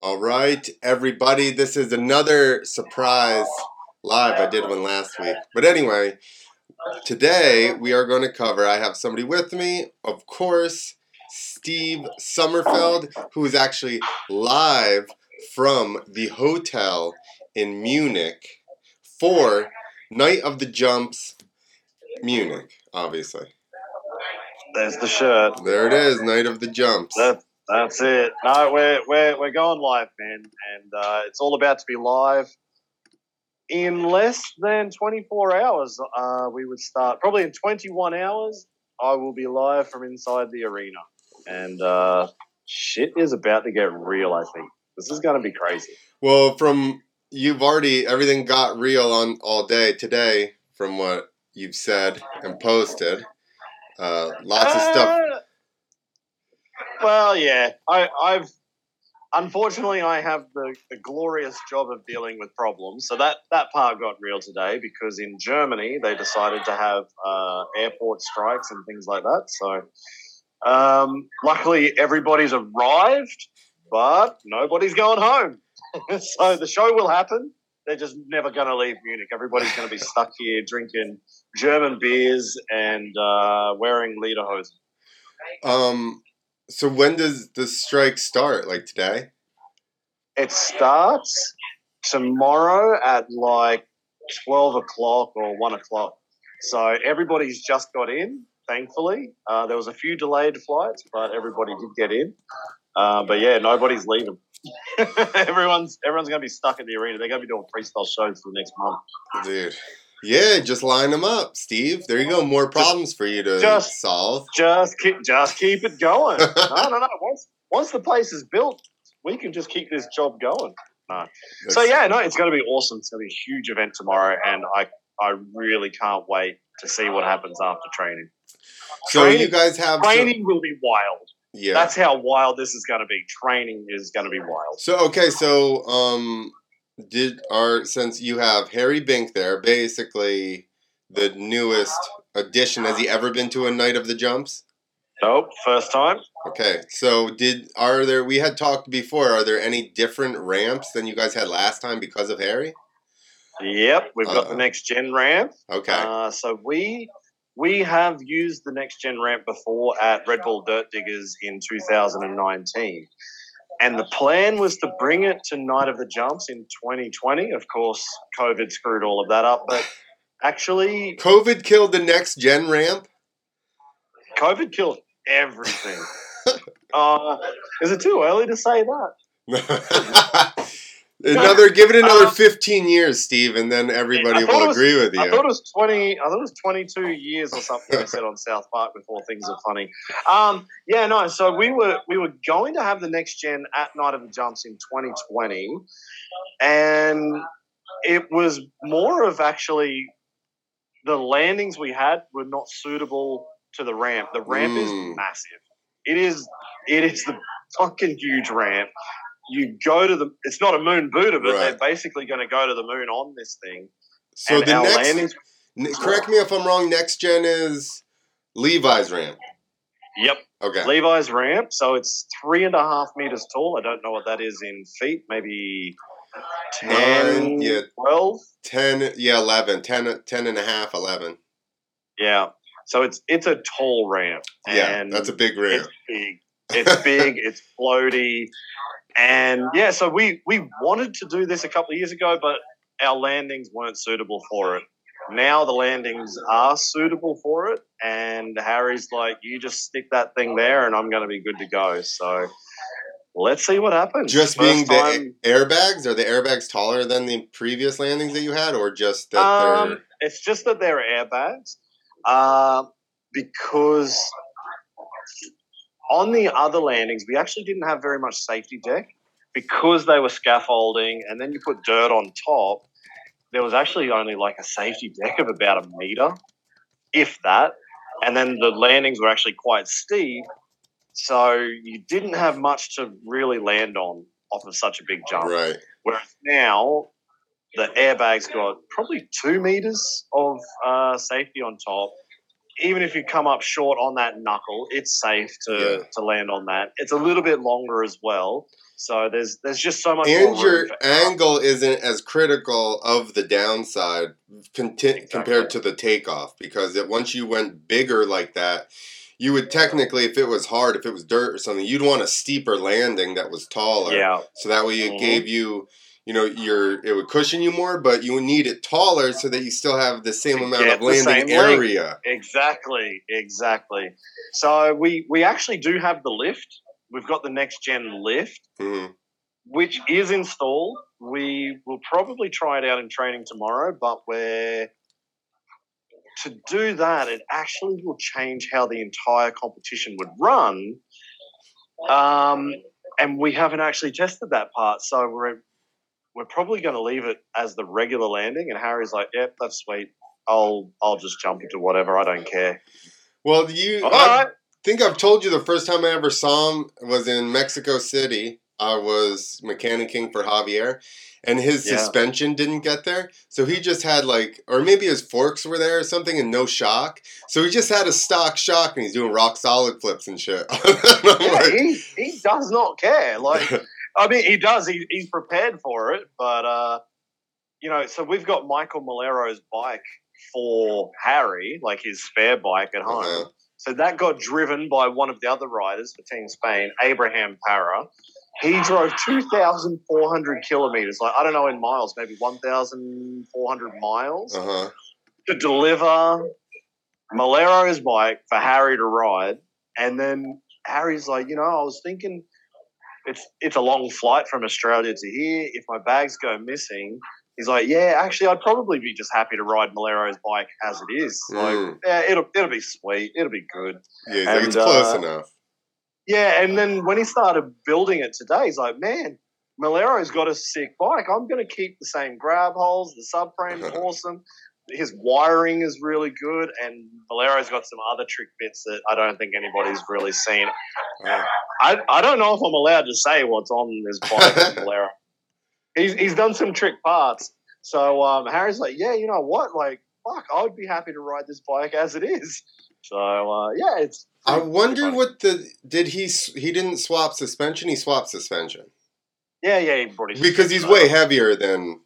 All right, everybody, this is another surprise live. I did one last week. But anyway, today we are going to cover, I have somebody with me, of course, Steve Sommerfeld, who is actually live from the hotel in Munich for Night of the Jumps Munich, obviously. There's the shirt. There it is, Night of the Jumps. That, that's it. No, we're, we're, we're going live, man. And uh, it's all about to be live. In less than 24 hours, uh, we would start. Probably in 21 hours, I will be live from inside the arena. And uh, shit is about to get real, I think. This is going to be crazy. Well, from you've already everything got real on all day today from what you've said and posted. Uh, lots of stuff. Well, yeah, I, I've unfortunately I have the, the glorious job of dealing with problems. So that that part got real today because in Germany they decided to have uh, airport strikes and things like that. So um, luckily everybody's arrived, but nobody's going home. so the show will happen. They're just never going to leave Munich. Everybody's going to be stuck here drinking German beers and uh, wearing lederhosen. Um, so when does the strike start? Like today? It starts tomorrow at like 12 o'clock or 1 o'clock. So everybody's just got in, thankfully. Uh, there was a few delayed flights, but everybody did get in. Uh, but yeah, nobody's leaving. everyone's everyone's going to be stuck at the arena. They're going to be doing freestyle shows for the next month. Dude. Yeah, just line them up, Steve. There you go. More problems for you to just- solve. Just keep just keep it going. no, no, no. Once once the place is built, we can just keep this job going. So yeah, no, it's going to be awesome. It's going to be a huge event tomorrow, and I I really can't wait to see what happens after training. So training- you guys have Training will be wild. yeah. That's how wild this is going to be. Training is going to be wild. So okay, so um, did our since you have Harry Bink there, basically the newest addition. Has he ever been to a night of the jumps? Nope, first time. Okay, so did are there? We had talked before. Are there any different ramps than you guys had last time because of Harry? Yep, we've got the next gen ramp. Okay, Uh, so we we have used the next gen ramp before at Red Bull Dirt Diggers in 2019. And the plan was to bring it to Night of the Jumps in 2020. Of course, COVID screwed all of that up, but actually, COVID killed the next gen ramp. COVID killed everything. uh, is it too early to say that? another, give it another Um, fifteen years, Steve, and then everybody will was- agree with you. I thought it was twenty. I thought it was twenty-two years or something. I said on South Park before things are funny. Um, yeah, no. So we were we were going to have the next gen at Night of the Jumps in 2020, and it was more of actually the landings we had were not suitable to the ramp. The ramp Mm. is massive. It is. It is the fucking huge ramp. You go to the. It's not a moon booter, but Right. they're basically going to go to the moon on this thing. so and the our next, landings n- correct me if I'm wrong. Next gen is Levi's ramp. Yep. Okay. Levi's ramp. So it's three and a half meters tall. I don't know what that is in feet. Maybe 10, Nine, yeah. 12. 10 yeah 11 10, 10 and a half 11 Yeah. So it's it's a tall ramp. yeah that's a big ramp It's big. It's big. it's floaty. And yeah, so we we wanted to do this a couple of years ago, but our landings weren't suitable for it. Now the landings are suitable for it, and Harry's like, "You just stick that thing there, and I'm going to be good to go." So let's see what happens. just First being the time- a- airbags are the airbags taller than the previous landings that you had or just that Um, it's just that they're airbags, uh, because on the other landings we actually didn't have very much safety deck because they were scaffolding, and then you put dirt on top. There was actually only like a safety deck of about a meter, if that, and then the landings were actually quite steep, so you didn't have much to really land on off of such a big jump. right Whereas now, the airbag's got probably two meters of uh, safety on top. Even if you come up short on that knuckle, it's safe to, Yeah. to land on that. It's a little bit longer as well. So there's there's just so much. and your angle isn't as critical of the downside Exactly. compared to the takeoff because it, once you went bigger like that you would technically if it was hard if it was dirt or something you'd want a steeper landing that was taller Yeah, so that way it Mhm. gave you you know your it would cushion you more but you would need it taller so that you still have the same amount of landing area exactly, exactly. So we we actually do have the lift. We've got the next gen lift. Mhm. which is installed. We will probably try it out in training tomorrow, but we're to do that, it actually will change how the entire competition would run. Um, and we haven't actually tested that part, so we're we're probably going to leave it as the regular landing. And Harry's like, "Yep, that's sweet. I'll I'll just jump into whatever. I don't care." well you All I- right. think I've told you the first time I ever saw him was in Mexico City. I was mechanicking for Javier, and his Yeah. suspension didn't get there. So he just had like, or maybe his forks were there or something, and no shock. So he just had a stock shock, and he's doing rock solid flips and shit. And Yeah, like, he, he does not care. Like, I mean, he does. He, he's prepared for it, but uh, you know. So we've got Michael Melero's bike for Harry, like his spare bike at home. Uh-huh. So that got driven by one of the other riders for Team Spain, Abraham Parra. He drove 2,400 kilometers, like, I don't know in miles, maybe 1,400 miles uh-huh. to deliver Melero's bike for Harry to ride. And then Harry's like, you know, I was thinking it's it's a long flight from Australia to here. If my bags go missing, he's like, yeah, actually, I'd probably be just happy to ride Melero's bike as it is. Like, Mm. yeah, it'll it'll be sweet. It'll be good. Yeah, he's like, it's And, close uh, enough. Yeah, and then when he started building it today, he's like, man, Melero's got a sick bike. I'm going to keep the same grab holes. The subframe's awesome. His wiring is really good, and Melero's got some other trick bits that I don't think anybody's really seen. Oh. I, I don't know if I'm allowed to say what's on this bike Melero. He's, he's done some trick parts. So um, Harry's like, yeah, you know what? Like, fuck, I would be happy to ride this bike as it is. So uh, yeah, it's. I wonder what the did he he didn't swap suspension he swapped suspension Yeah, yeah, he brought his because he's way heavier than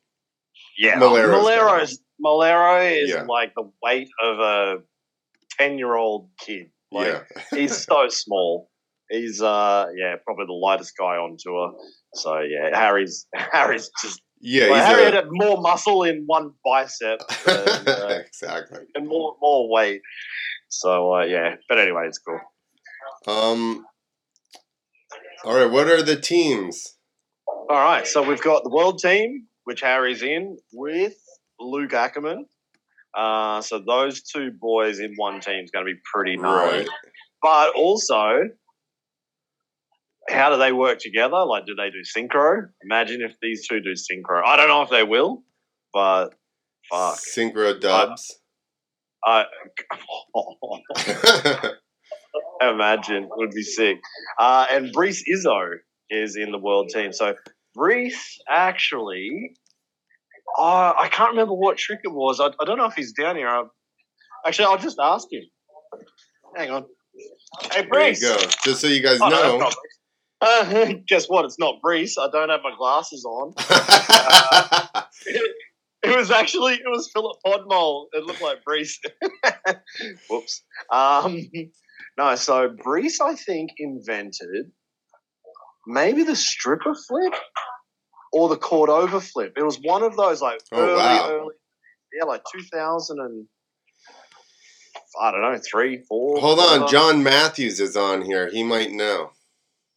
Yeah, Melero's Melero's Melero is Yeah. like the weight of a ten-year-old kid. Like yeah he's so small. He's uh yeah, probably the lightest guy on tour. So yeah, Harry's Harry's just yeah well, Harry he's had more muscle in one bicep uh, exactly and more more weight. So uh, yeah, but anyway, it's cool. um all right what are the teams All right, so we've got the world team, which Harry's in with Luke Ackerman. Uh, so those two boys in one team is going to be pretty gnarly. right But also, how do they work together? Like, do they do synchro? Imagine if these two do synchro. I don't know if they will, but fuck. synchro dubs I imagine would be sick. Uh, and Brice Izzo is in the world team. So Brice actually, uh, I can't remember what trick it was. I, I don't know if he's down here. i actually, I'll just ask him. Hang on. Hey, there you go just so you guys Oh, know Brice. Uh, guess what? It's not Brice. I don't have my glasses on. It was actually it was Filip Podmol. It looked like Brice. Whoops. Um, no, so Brice, I think, invented maybe the stripper flip or the Cordova flip. It was one of those like Oh, early, wow. early, yeah, like two thousand and I don't know, three, four. hold on john matthews is on here he might know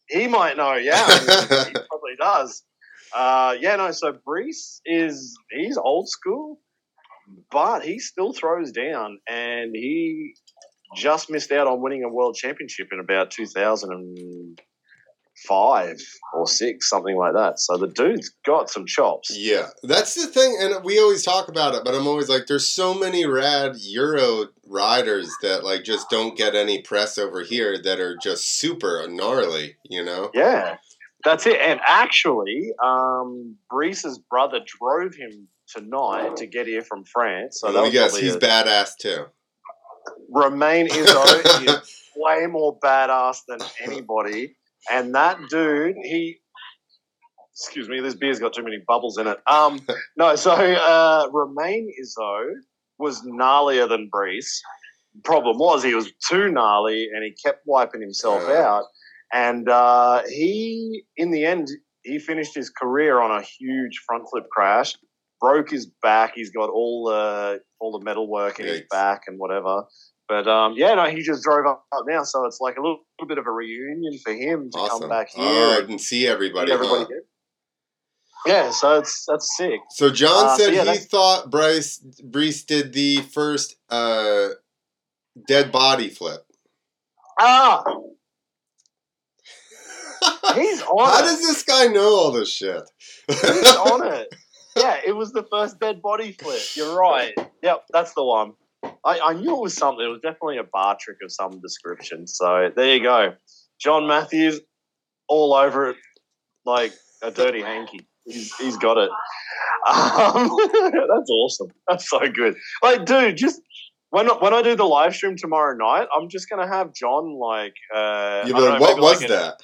He might know. Yeah, I mean, he probably does. Uh, yeah, no. So Brice is he's old school, but he still throws down, and he just missed out on winning a world championship in about two thousand and five or six, something like that. So the dude's got some chops. Yeah, that's the thing, and we always talk about it, but I'm always like, there's so many rad Euro riders that like just don't get any press over here that are just super gnarly, you know? Yeah, that's it. And actually, um, Brice's brother drove him tonight to get here from France. So that let me was guess, probably he's a- badass too. Romain Izzo is way more badass than anybody. And that dude, he Excuse me, this beer's got too many bubbles in it. Um, no, so uh, Romain Izzo was gnarlier than Brice. Problem was he was too gnarly and he kept wiping himself Yeah. out. And uh, he, in the end, he finished his career on a huge front flip crash, broke his back. He's got all the all the metal work in his back and whatever. But um, yeah, no, he just drove up now, so it's like a little, little bit of a reunion for him to Awesome. come back here. Oh, and and see everybody. everybody huh? Yeah, so it's that's sick. So John Uh, said yeah, he thought Bryce Brees did the first uh, dead body flip. Ah, he's on it. How it. does this guy know all this shit? He's on it. Yeah, it was the first dead body flip. You're right. Yep, that's the one. I, I knew it was something. It was definitely a bar trick of some description. So there you go. John Matthews, all over it like a dirty hanky. He's, he's got it. Um, that's awesome. That's so good. Like, dude, just when when I do the live stream tomorrow night, I'm just gonna have John like. Uh, You'd I be don't like, know, what was like an- that?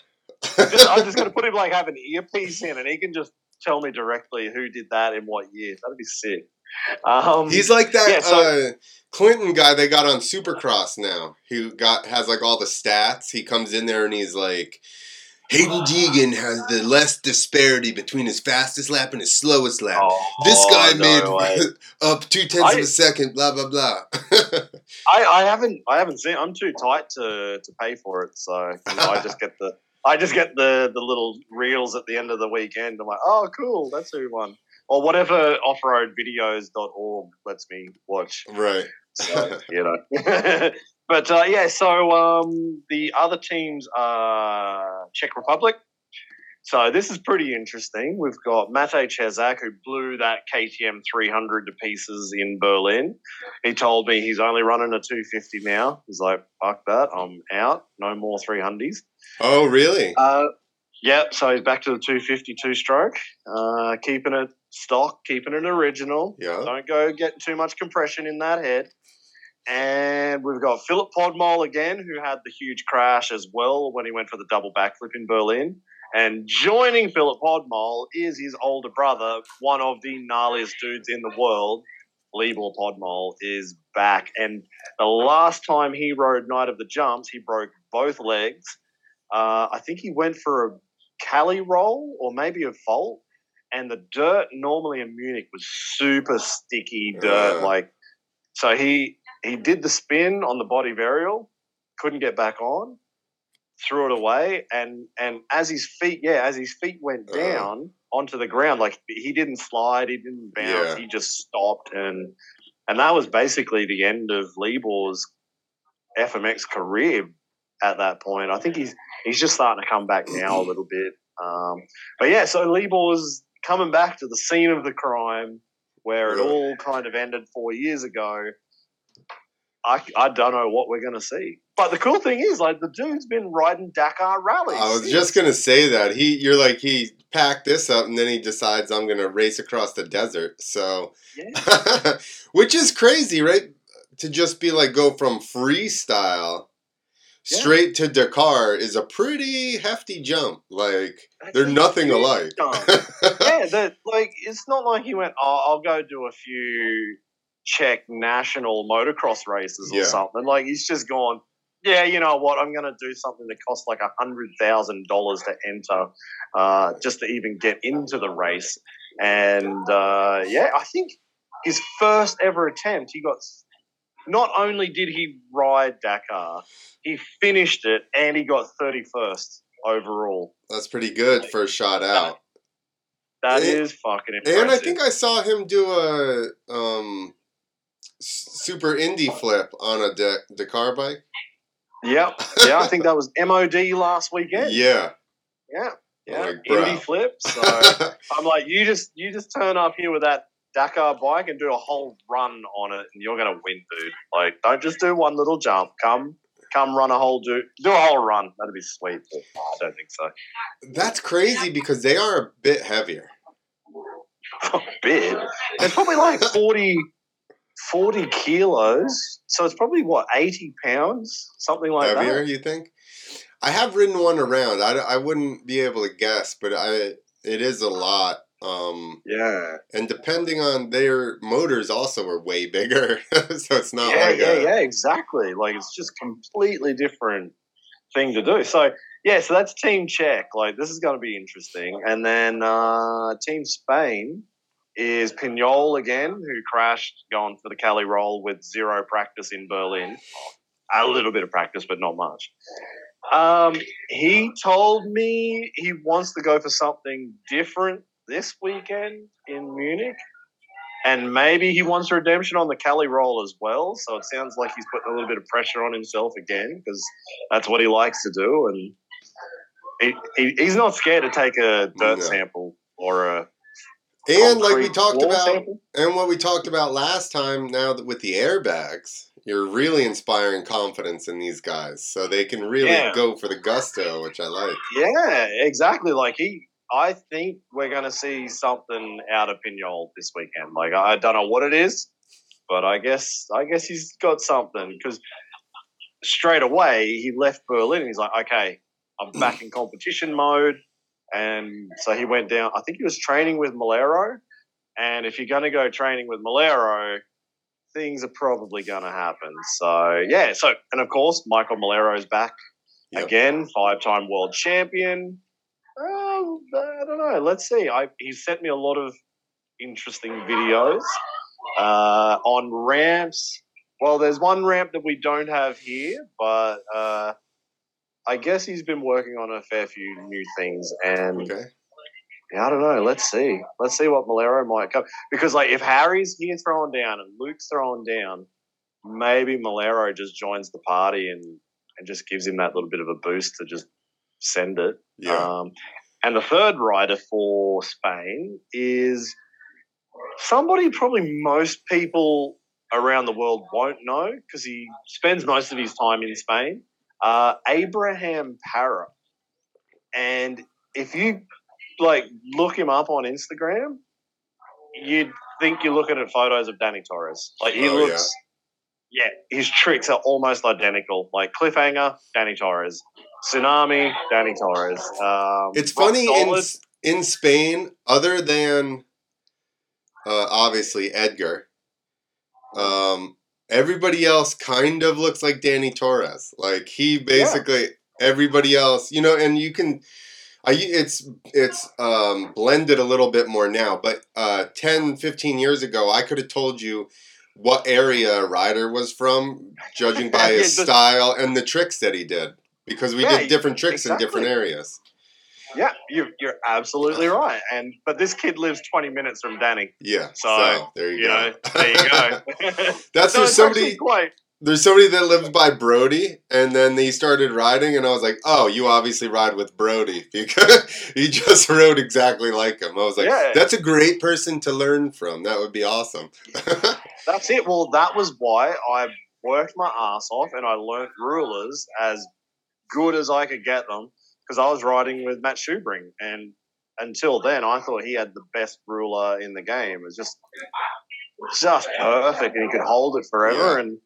just, I'm just going to put him like have an earpiece in, and he can just tell me directly who did that in what year. That'd be sick. Um, He's like that Yeah, so- uh, Clinton guy they got on Supercross now. Who got has like all the stats. He comes in there and he's like, Haiden Deegan has the less disparity between his fastest lap and his slowest lap. oh, this guy no way. made up two tenths of a second. Blah blah blah. I, I haven't I haven't seen. I'm too tight to, to pay for it, so you know, I just get the I just get the the little reels at the end of the weekend. I'm like, oh, cool, that's who won, or whatever offroadvideos.org lets me watch. right. So, you know. but uh, yeah, so um, the other teams are Czech Republic. So this is pretty interesting. We've got Mate Chezak, who blew that KTM 300 to pieces in Berlin. He told me he's only running a 250 now. He's like, fuck that, I'm out. No more 300s. Oh really? Uh, yep, so he's back to the 252 stroke. Uh, keeping it stock, keeping it original. Yeah. Don't go getting too much compression in that head. And we've got Filip Podmol again, who had the huge crash as well when he went for the double backflip in Berlin. And joining Filip Podmol is his older brother, one of the gnarliest dudes in the world. Libor Podmol is back. And the last time he rode Night of the Jumps, he broke both legs. Uh, I think he went for a Cali roll or maybe a fault. And the dirt normally in Munich was super sticky dirt. Uh. Like, so he he did the spin on the body varial, couldn't get back on, threw it away, and and as his feet, yeah, as his feet went Uh. down onto the ground, like he didn't slide, he didn't bounce, Yeah. he just stopped, and and that was basically the end of Libor's FMX career at that point. I think he's he's just starting to come back now a little bit. Um, but yeah, so Libor is coming back to the scene of the crime where it all kind of ended four years ago. I, I don't know what we're going to see. But the cool thing is, like, the dude's been riding Dakar rallies. I was just gonna say that he, you're like he packed this up and then he decides I'm gonna race across the desert. So, Yeah. which is crazy, right? To just be like go from freestyle Yeah. straight to Dakar is a pretty hefty jump. Like That's they're nothing alike. yeah, that like it's not like he went. Oh, I'll go do a few Czech national motocross races or Yeah. something. Like he's just gone. Yeah, you know what? I'm going to do something that costs like a hundred thousand dollars to enter, uh, just to even get into the race. And uh, yeah, I think his first ever attempt, he got. Not only did he ride Dakar, he finished it and he got 31st overall. That's pretty good for a shot out. That And- is fucking impressive. And I think I saw him do a um, super indie flip on a Da- Dakar bike. Yep. Yeah, I think that was MOD last weekend. Yeah. Yeah. Yeah. Like. Indie flip. So I'm like, you just you just turn up here with that Dakar uh, bike and do a whole run on it and you're gonna win, dude. Like, don't just do one little jump. Come come run a whole do do a whole run. That'd be sweet. But I don't think so. That's crazy because they are a bit heavier. A bit. It's probably like 40, 40 kilos. So it's probably what, 80 pounds? Something like heavier, that. Heavier, you think? I have ridden one around. I, I wouldn't be able to guess, but I It is a lot. Um, Yeah. and depending on their motors, also are way bigger, so it's not yeah, like yeah, a, yeah, exactly. Like it's just completely different thing to do. So yeah, so that's Team Czech. Like this is going to be interesting. And then uh, Team Spain is Pignol again, who crashed going for the Cali roll with zero practice in Berlin. A little bit of practice, but not much. Um, he told me he wants to go for something different this weekend in Munich. And maybe he wants redemption on the Cali roll as well. So it sounds like he's putting a little bit of pressure on himself again because that's what he likes to do. And he, he, he's not scared to take a dirt No. sample or a and like we talked about, sample. and what we talked about last time. Now that with the airbags, you're really inspiring confidence in these guys, so they can really Yeah. go for the gusto, which I like. Yeah, exactly. Like he, I think we're going to see something out of Pignol this weekend. Like I don't know what it is, but I guess I guess he's got something because straight away he left Berlin and he's like, okay, I'm back in competition mode, and so he went down. I think he was training with Melero, and if you're going to go training with Melero. Things are probably going to happen. So, yeah. So, and of course, Michael Melero is back Yep. again, five-time world champion. I don't know. Let's see. I, he sent me a lot of interesting videos uh, on ramps. Well, there's one ramp that we don't have here, but uh, I guess he's been working on a fair few new things, and Okay. yeah, I don't know. Let's see. Let's see what Melero might come. Because like if Harry's here throwing down and Luke's throwing down, maybe Melero just joins the party and and just gives him that little bit of a boost to just send it. Yeah. Um, and the third rider for Spain is somebody probably most people around the world won't know because he spends most of his time in Spain. Uh, Abraham Parra. And if you like look him up on Instagram, you'd think you're looking at photos of Dany Torres. Like he Oh, looks, yeah. his tricks are almost identical. Like cliffhanger, Dany Torres, tsunami, Dany Torres. Um, It's funny in in Spain, other than uh, obviously Edgar, um, everybody else kind of looks like Dany Torres. Like he basically everybody else, you know, and you can. I, it's it's um, blended a little bit more now, but uh, 10, 15 years ago, I could have told you what area a rider was from, judging by his style and the tricks that he did, because we Yeah, did different tricks in different areas. Yeah, you're, you're absolutely right. And but this kid lives 20 minutes from Dany. Yeah. So, So, there you, You go. know, there you go. That's so there's somebody quite. there's somebody that lives by Brody and then he started riding and I was like, Oh, you obviously ride with Brody because he just rode exactly like him. I was like, Yeah. That's a great person to learn from. That would be awesome. That's it. Well, that was why I worked my ass off and I learned rulers as good as I could get them because I was riding with Matt Schubring. And until then, I thought he had the best ruler in the game. It was just, just perfect and he could hold it forever. Yeah. And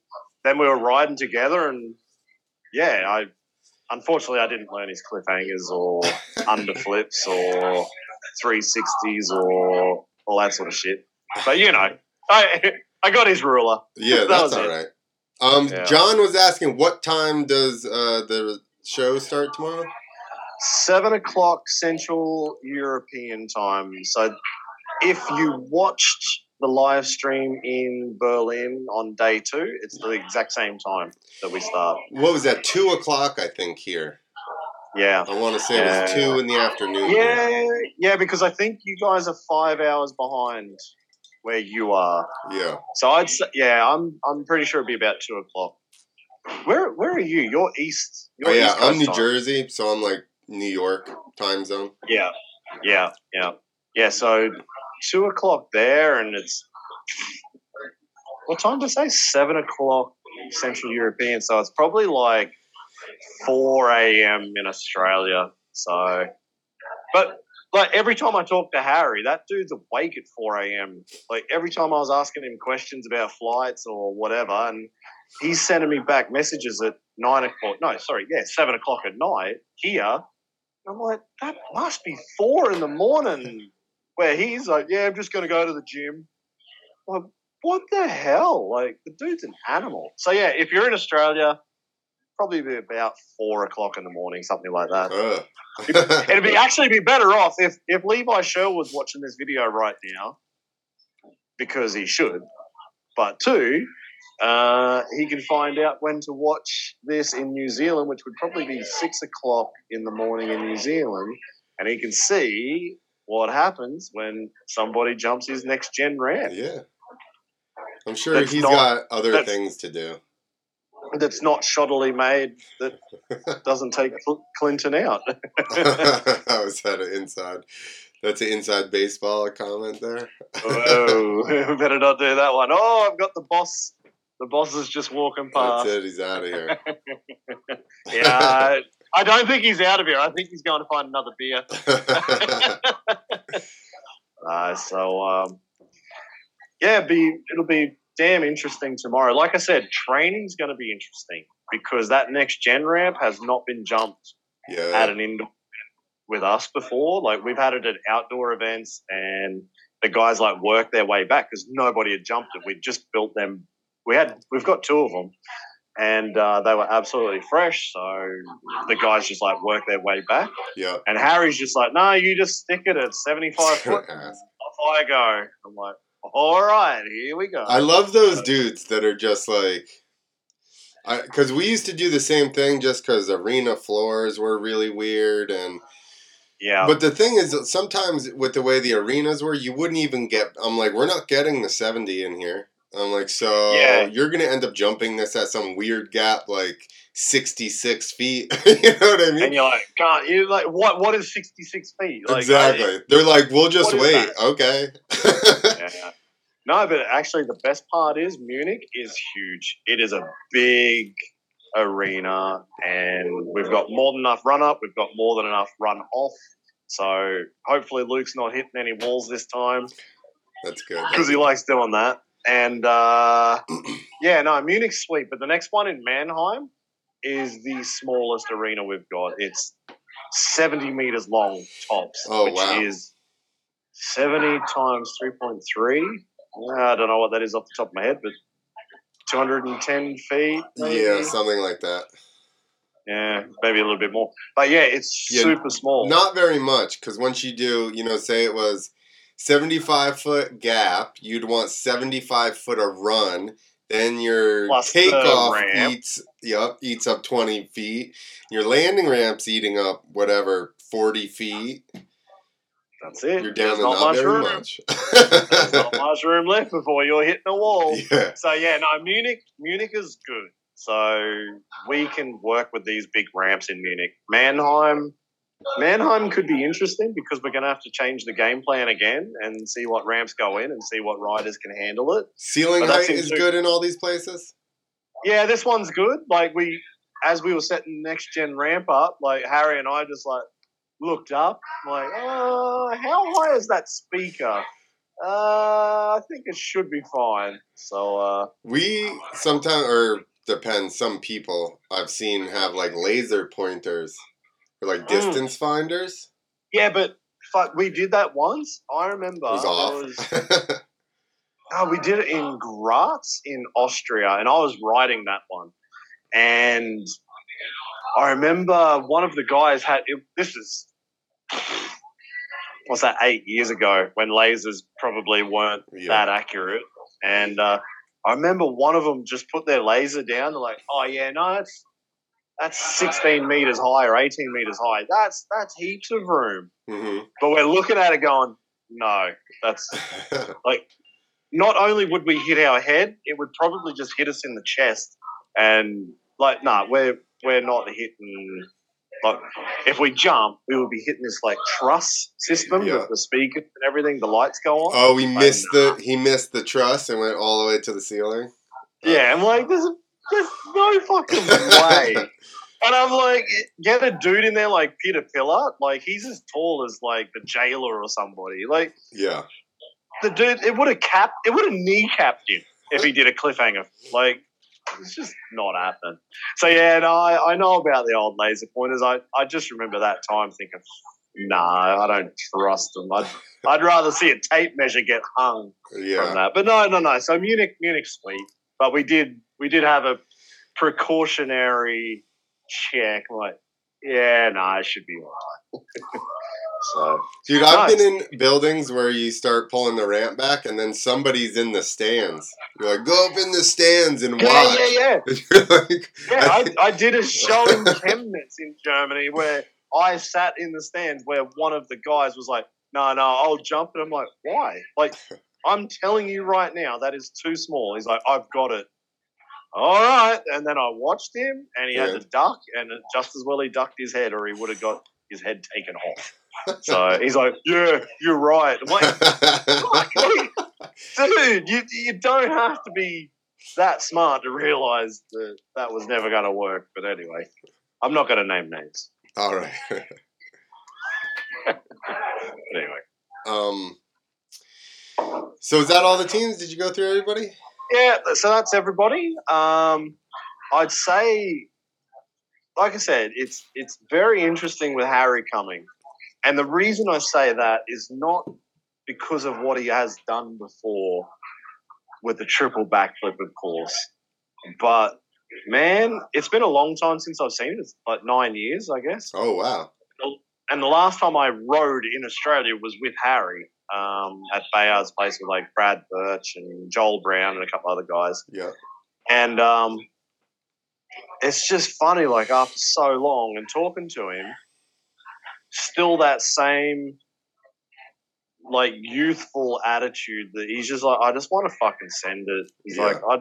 then we were riding together and yeah, I. Unfortunately, I didn't learn his cliffhangers or underflips or 360s or all that sort of shit. But you know, I I got his ruler. yeah, That that's all it. right. Um, Yeah. John was asking what time does uh, the show start tomorrow? Seven o'clock Central European time. So if you watched the live stream in Berlin on day two, it's the exact same time that we start. What was that? Two o'clock, I think, here. Yeah. I want to say it was two in the afternoon. here. Yeah, yeah, because I think you guys are five hours behind where you are. Yeah. So I'd say, yeah, I'm I'm pretty sure it'd be about two o'clock. Where where are you? You're east. You're Oh, yeah, East I'm New time. Jersey, so I'm like New York time zone. Yeah, yeah, yeah, yeah. So two o'clock there, and it's what time to say? Seven o'clock Central European. So it's probably like four a.m. in Australia. So, but like every time I talk to Harry, that dude's awake at four a.m. Like every time I was asking him questions about flights or whatever, and he's sending me back messages at nine o'clock. No, sorry, yeah, seven o'clock at night here I'm like, that must be four in the morning. Where he's like, yeah, I'm just going to go to the gym. I'm like, what the hell? Like, the dude's an animal. So, yeah, if you're in Australia, probably be about four o'clock in the morning, something like that. Ugh. It'd be actually be better off if, if Levi Shell was watching this video right now, because he should. But two, uh, he can find out when to watch this in New Zealand, which would probably be six o'clock in the morning in New Zealand, and he can see what happens when somebody jumps his next gen ramp. yeah. I'm sure That's he's not- got other things to do. That's not shoddily made. That doesn't take Clinton out. I was at an inside. That's an inside baseball comment there. oh, we better not do that one. Oh, I've got the boss. The boss is just walking That's past. it. He's out of here. Yeah, I don't think he's out of here. I think he's going to find another beer. Uh, so um, yeah, be it'll be damn interesting tomorrow. Like I said, training's going to be interesting because that next gen ramp has not been jumped at an indoor with us before. Like we've had it at outdoor events, and the guys like work their way back because nobody had jumped it. We just built them. We had we've got two of them, and uh, they were absolutely fresh. So the guys just like work their way back, Yeah. and Harry's just like, "No, you just stick it at seventy five foot." Off I go. I'm like, all right, here we go. I love those dudes that are just like, because we used to do the same thing just because arena floors were really weird and. yeah, But the thing is, that sometimes with the way the arenas were, you wouldn't even get. I'm like, we're not getting the 70 in here. I'm like, so Yeah. you're gonna end up jumping this at some weird gap, like 66 feet. you know what I mean? and you're like, can't you like what? What is sixty six feet? Like, exactly. They're like, we'll just wait. Okay. Yeah, yeah. No, but actually, the best part is Munich is huge. It is a big arena, and we've got more than enough run up. We've got more than enough run off. So hopefully, Luke's not hitting any walls this time That's good. because he likes doing that. And uh, yeah, no, Munich's sweet, but the next one in Mannheim is the smallest arena we've got. It's 70 meters long tops, Oh, which wow. is 70 times 3.3. I don't know what that is off the top of my head, but 210 feet. Maybe? Yeah, something like that. Yeah, maybe a little bit more. But yeah, it's Yeah, super small. Not very much, because once you do, you know, say it was 75 foot gap, you'd want 75 foot of run. Then your Plus takeoff ramp. eats, yep, eats up 20 feet. Your landing ramp's eating up whatever 40 feet. That's it. You're down There's not, much very room. much. There's not much room left before you're hitting a wall. yeah, So yeah, no, Munich, Munich is good. So we can work with these big ramps in Munich. Mannheim, Mannheim could be interesting because we're going to have to change the game plan again and see what ramps go in and see what riders can handle it. ceiling But height is in- good in all these places. Yeah, this one's good. Like we, as we were setting the next gen ramp up, like Harry and I just like looked up, like, uh, how high is that speaker? Uh, I think it should be fine. So uh, We sometimes, or depends, some people I've seen have like laser pointers or like Mm. distance finders. Yeah, but fuck, we did that once. I remember It was off. was- oh, we did it in Graz in Austria, and I was riding that one. And I remember one of the guys had it, this is what's that eight years ago when lasers probably weren't yeah. that accurate. And uh, I remember one of them just put their laser down. They're like, "Oh yeah, no, that's that's 16 meters high or 18 meters high. That's that's heaps of room." hmm But we're looking at it going, "No, that's like." Not only would we hit our head, it would probably just hit us in the chest, and like, no, nah, we're we're not hitting. Like, if we jump, we would be hitting this like truss system Yeah. with the speakers and everything. The lights go on. oh, we missed know. the he missed the truss and went all the way to the ceiling. Yeah, I'm like, there's, there's no fucking way. and I'm like, get a dude in there like Peter Pillar. Like, he's as tall as like the jailer or somebody. Like, Yeah. the dude, it would have capped, it would have kneecapped him if he did a cliffhanger. Like, it's just not happening. So yeah, no, I, I know about the old laser pointers. I, I just remember that time thinking, nah, I don't trust them. I'd, I'd rather see a tape measure get hung Yeah. from that. But no, no, no. So Munich, Munich, sweet. But we did, we did have a precautionary check. Like, yeah, no, it should be all right. so Dude, I've been in buildings where you start pulling the ramp back and then somebody's in the stands. You're like, go up in the stands and watch. yeah, yeah, yeah. Like, Yeah, I, I did a show in Chemnitz in Germany where I sat in the stands where one of the guys was like, no, no, I'll jump. And I'm like, why? Like, I'm telling you right now, that is too small. He's like, I've got it. All right. And then I watched him and he Yeah. had to duck, and just as well he ducked his head or he would have got his head taken off. So he's like, yeah, you're right. I'm like, dude, you, you don't have to be that smart to realize that that was never going to work. But anyway, I'm not going to name names. All right. Anyway, Um. So is that all the teams? Did you go through everybody? yeah. So that's everybody. Um, I'd say, like I said, it's it's very interesting with Harry coming, and the reason I say that is not because of what he has done before with the triple backflip, of course, but man, it's been a long time since I've seen it. It's like nine years, I guess. Oh wow. and the last time I rode in Australia was with Harry um, at Bayard's place with like Brad Birch and Joel Brown and a couple other guys. Yeah. And um, it's just funny, like after so long and talking to him, still that same like youthful attitude that he's just like, I just want to fucking send it. He's Yeah. like, I,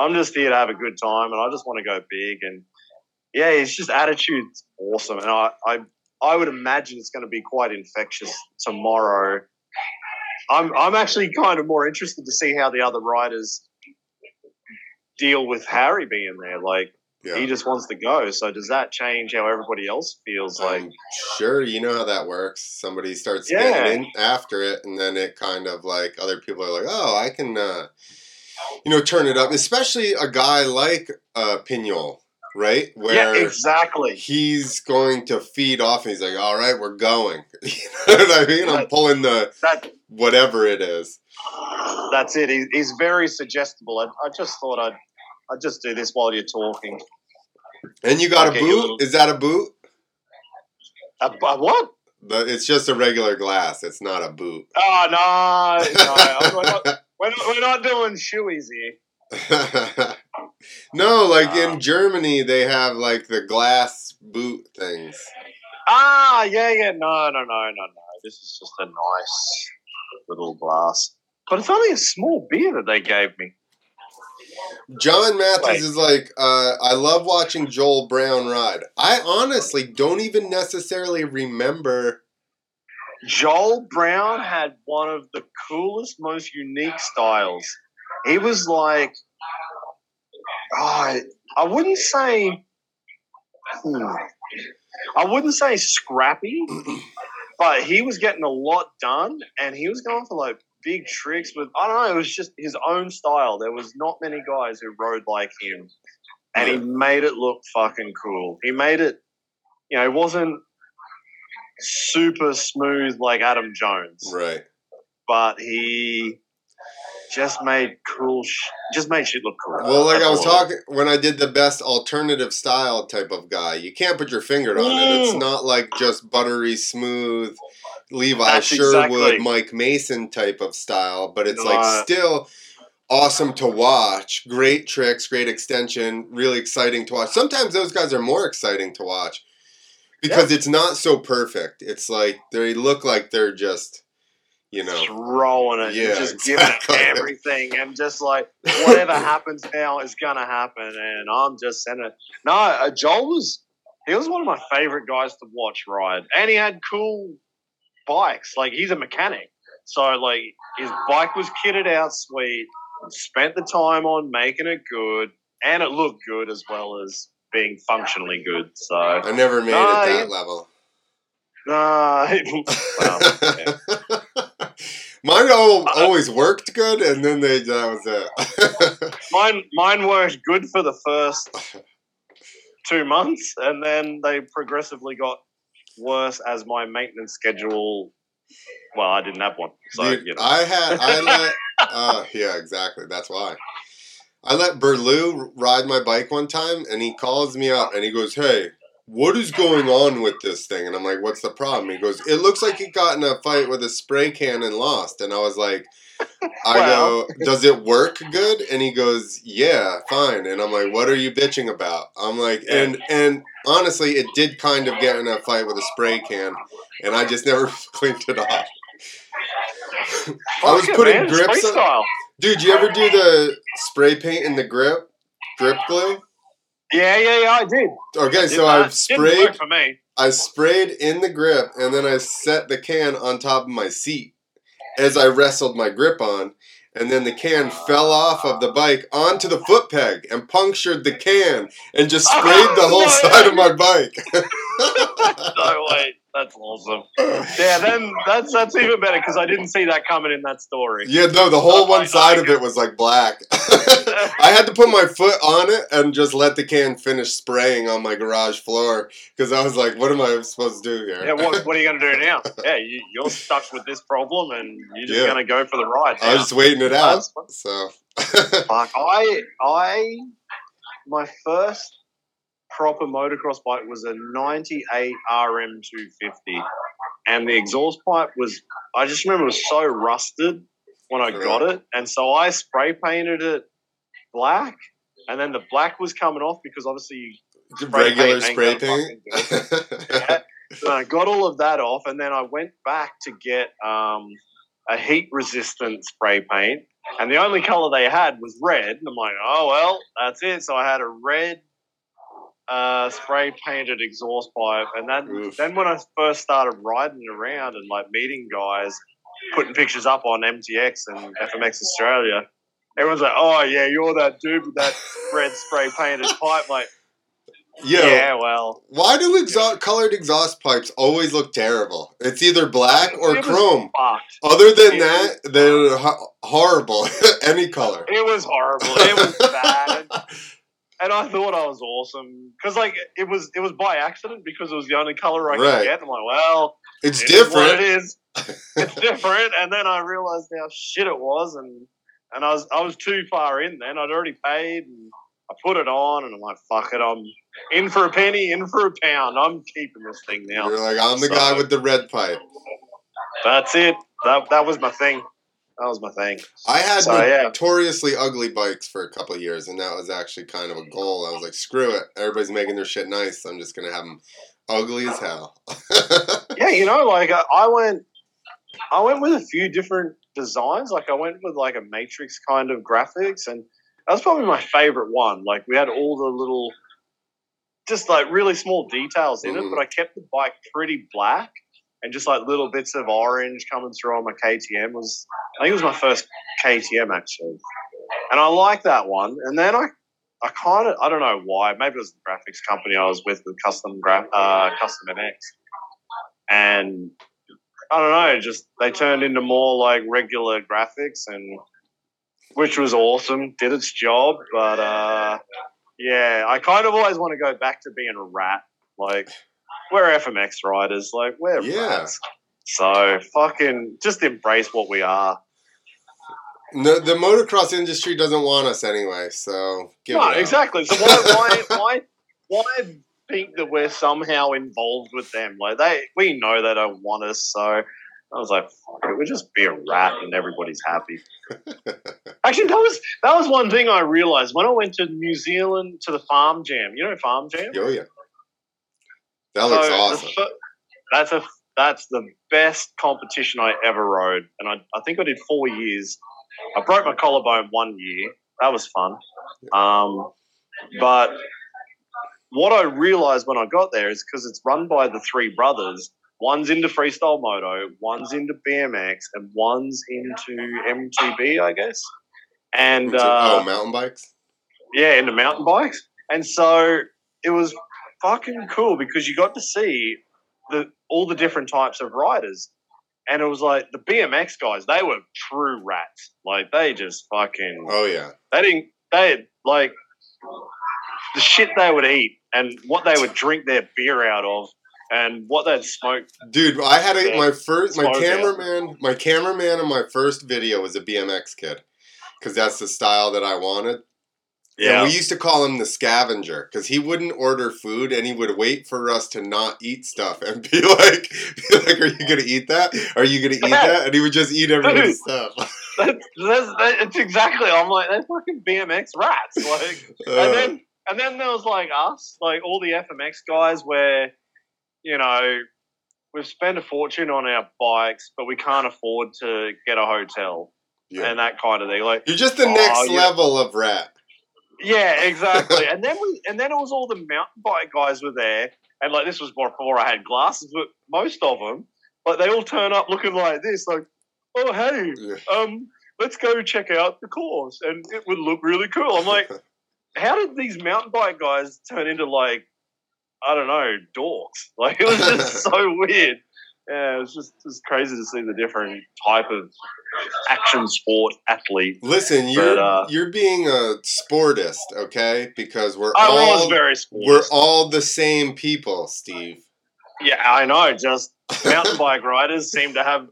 I'm just here to have a good time and I just want to go big. And yeah, his just attitude's awesome. And I, I, I would imagine it's going to be quite infectious tomorrow. I'm, I'm actually kind of more interested to see how the other riders deal with Harry being there. Like, Yeah. he just wants to go. So does that change how everybody else feels? Like, Um, sure, you know how that works. Somebody starts Yeah. getting in after it, and then it kind of like other people are like, "Oh, I can," uh, you know, turn it up. Especially a guy like uh, Pignol, right? Where yeah, exactly. he's going to feed off, and he's like, "All right, we're going." you know what I mean? I'm pulling the That whatever it is. that's it. He, he's very suggestible. I, I just thought I'd I'd just do this while you're talking. And you got Okay, a boot? you- Is that a boot? A, a what? The, it's just a regular glass. It's not a boot. Oh no, no, we're not, we're not, we're not doing shoeies here. no, like Uh, in Germany, they have like the glass boot things. Ah, yeah, yeah. No, no, no, no, no. This is just a nice little glass. But it's only a small beer that they gave me. John Matthews Wait. is like, uh, I love watching Joel Brown ride. I honestly don't even necessarily remember. Joel Brown had one of the coolest, most unique styles. He was like, I, I wouldn't say, hmm, I wouldn't say scrappy, but he was getting a lot done, and he was going for like big tricks with. I don't know. It was just his own style. There was not many guys who rode like him, and he made it look fucking cool. He made it. You know, it wasn't super smooth like Adam Jones, Right. but he just made cool. Sh- just made shit look cool. Well, like I was talking when I did the best alternative style type of guy, you can't put your finger on it. It's Mm. not like just buttery smooth Levi That's Sherwood, exactly- Mike Mason type of style, but it's No, like I- still awesome to watch. Great tricks, great extension, really exciting to watch. Sometimes those guys are more exciting to watch because it's not so perfect. It's like they look like they're just, you know, just rolling it, Yeah, just giving exactly. it everything, and just like whatever happens now is gonna happen, and I'm just sending it. No, uh, Joel was he was one of my favorite guys to watch ride, and he had cool bikes. Like he's a mechanic, so like his bike was kitted out sweet. Spent the time on making it good, and it looked good as well as being functionally good. So, I never made No, it that you- level. nah, well, yeah. Mine al- always worked good, and then they that was it. Mine mine worked good for the first two months, and then they progressively got worse as my maintenance schedule. Well, I didn't have one, so Dude, you know. I had I let uh yeah exactly that's why I let Berlou ride my bike one time and he calls me up and he goes hey what is going on with this thing and I'm like what's the problem he goes it looks like he got in a fight with a spray can and lost and I was like I Well. go does it work good and he goes yeah fine and I'm like what are you bitching about I'm like and and honestly it did kind of get in a fight with a spray can and I just never cleaned it off I was putting man, grips on. Dude, you ever do the spray paint in the grip? Grip glue? Yeah, yeah, yeah. I did. Okay, Did so that. I've Didn't work sprayed for me. I sprayed in the grip and then I set the can on top of my seat as I wrestled my grip on. And then the can fell off of the bike onto the foot peg and punctured the can and just sprayed the whole No. side of my bike. no way. That's awesome. Yeah, then that's that's even better because I didn't see that coming in that story. yeah, no, the whole Oh one side of it was like black. I had to put my foot on it and just let the can finish spraying on my garage floor because I was like, "What am I supposed to do here?" Yeah, what, what are you going to do now? Yeah, you, you're stuck with this problem and you're just Yeah. going to go for the ride. I now. was just waiting it out. So, Fuck, I, I, my first proper motocross bike was a 98 RM250. And the exhaust pipe was, I just remember it was so rusted when I got it. And so I spray painted it black. And then the black was coming off because obviously you Spray regular paint spray paint. Yeah. So I got all of that off, and then I went back to get um, a heat resistant spray paint. And the only color they had was red. And I'm like, oh, well, that's it. So I had a red uh, spray painted exhaust pipe. And then, Oof. then when I first started riding around and like meeting guys, putting pictures up on MTX and FMX Australia, everyone's like, oh, yeah, you're that dude with that red spray painted pipe. Like, Yo, yeah, well. why do exhaust colored exhaust pipes always look terrible? It's either black or chrome. Other than it that, they're ho- horrible. Any color. It was horrible. It was bad. And I thought I was awesome because, like, it was it was by accident because it was the only color I Right. could get. I'm like, well, It's it different. it is. It's different. And then I realized how shit it was, and and I was I was too far in. Then I'd already paid, and I put it on, and I'm like, fuck it, I'm in for a penny, in for a pound. I'm keeping this thing now. You're like, I'm the So- guy with the red pipe. That's it. That that was my thing. That was my thing. I had So, yeah. notoriously ugly bikes for a couple of years, and that was actually kind of a goal. I was like, screw it. Everybody's making their shit nice. I'm just going to have them ugly as hell. yeah, you know, like I, I went, I went with a few different designs. Like I went with like a matrix kind of graphics, and that was probably my favorite one. Like we had all the little, just like really small details in Mhm. it, but I kept the bike pretty black and just like little bits of orange coming through on my KTM. Was I think it was my first KTM actually, and I like that one. And then I. I kind of I don't know why. Maybe it was the graphics company I was with with custom graph uh, custom MX and I don't know, just they turned into more like regular graphics, and which was awesome, did its job. But uh, yeah, I kind of always want to go back to being a rat. Like we're FMX riders, like we're Yeah. rats. So fucking just embrace what we are. no, the motocross industry doesn't want us anyway, so give no, exactly. So why why why why think that we're somehow involved with them? Like they we know they don't want us, so I was like, fuck it, we'll just be a rat and everybody's happy. Actually that was that was one thing I realized when I went to New Zealand to the farm jam. You know farm jam? Oh, yeah. That looks So awesome. that's a that's the best competition I ever rode, and I, I think I did four years. I broke my collarbone one year. That was fun. Um, but what I realized when I got there is because it's run by the three brothers. One's into freestyle moto, one's into BMX, and one's into MTB, I guess. And uh, oh, mountain bikes? yeah, into mountain bikes. And so it was fucking cool because you got to see the all the different types of riders. and it was like the BMX guys. They were true rats. Like they just fucking. Oh yeah. They didn't. They like the shit they would eat and what they would drink their beer out of and what they'd smoke. Dude, I had a, my first my cameraman my cameraman in my first video was a BMX kid because that's the style that I wanted. And we used to call him the scavenger because he wouldn't order food and he would wait for us to not eat stuff and be like, be like, "Are you gonna eat that? Are you gonna eat that?" And he would just eat everybody's stuff. that's, that's, that's exactly. I'm like they're fucking BMX rats. Like, Uh, and then and then there was like us, like all the FMX guys, where you know we've spent a fortune on our bikes, but we can't afford to get a hotel yeah. and that kind of thing. Like, You're just the Oh, next yeah. level of rat. Yeah, exactly. and then we and then it was all the mountain bike guys were there, and like this was before I had glasses, but most of them, like they all turn up looking like this, like, oh hey, Yeah. um, let's go check out the course, and it would look really cool. I'm like, how did these mountain bike guys turn into like, I don't know, dorks? Like it was just so weird. Yeah, it was just just crazy to see the different type of action sport athlete. Listen, you're uh, you're being a sportist, okay? Because we're I all was very we're all the same people, Steve. Yeah, I know. Just mountain bike riders seem to have,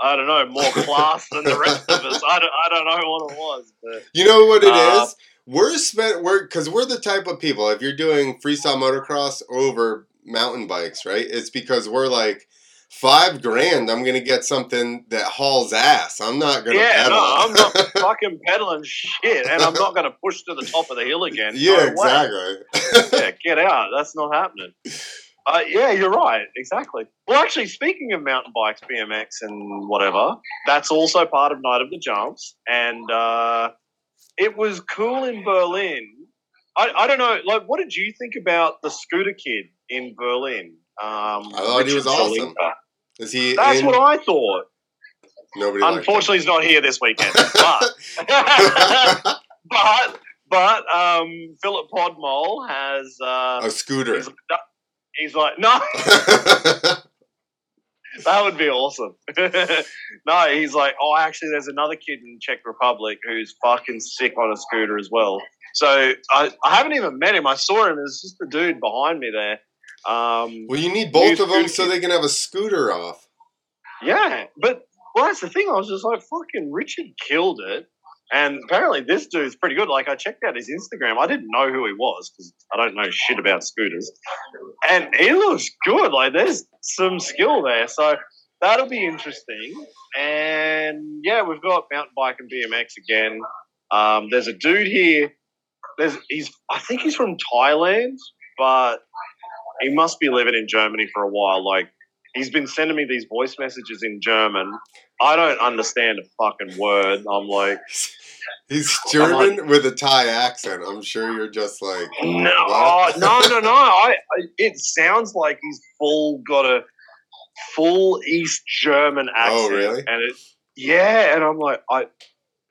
I don't know, more class than the rest of us. I don't, I don't know what it was, but You know what it is? Uh, We're spent we're because we're the type of people. If you're doing freestyle motocross over mountain bikes, right? It's because we're like five grand. I'm gonna get something that hauls ass. I'm not gonna yeah, pedal. no, I'm not fucking pedaling shit, and I'm not to push to the top of the hill again. yeah, No exactly. yeah, get out. That's not happening. Uh, yeah, you're right. Exactly. Well, actually, speaking of mountain bikes, BMX, and whatever, that's also part of Night of the Jumps, and uh, it was cool in Berlin. I, I don't know. Like, what did you think about the scooter kid in Berlin? Um, I thought he was awesome. Salinka? Is he? That's in? what I thought. Nobody. Unfortunately, he's not here this weekend, but but but um, Filip Podmol has uh, a scooter. he's, he's like no, that would be awesome. no, he's like oh, actually, there's another kid in Czech Republic who's fucking sick on a scooter as well. So I, I haven't even met him. I saw him. It's just the dude behind me there. Um, well, you need both of them so they can have a scooter off. Yeah, but well, that's the thing. I was just like, fucking Richard killed it. And apparently, this dude's pretty good. Like, I checked out his Instagram. I didn't know who he was because I don't know shit about scooters. And he looks good. Like, there's some skill there. So that'll be interesting. And yeah, we've got mountain bike and BMX again. Um, there's a dude here. There's he's. I think he's from Thailand, but he must be living in Germany for a while. Like he's been sending me these voice messages in German. I don't understand a fucking word. I'm like, He's German with a Thai accent. I'm sure you're just like, no, what? no, no, no. I, I, it sounds like he's full got a full East German accent. Oh, really? And it, yeah, and I'm like, I,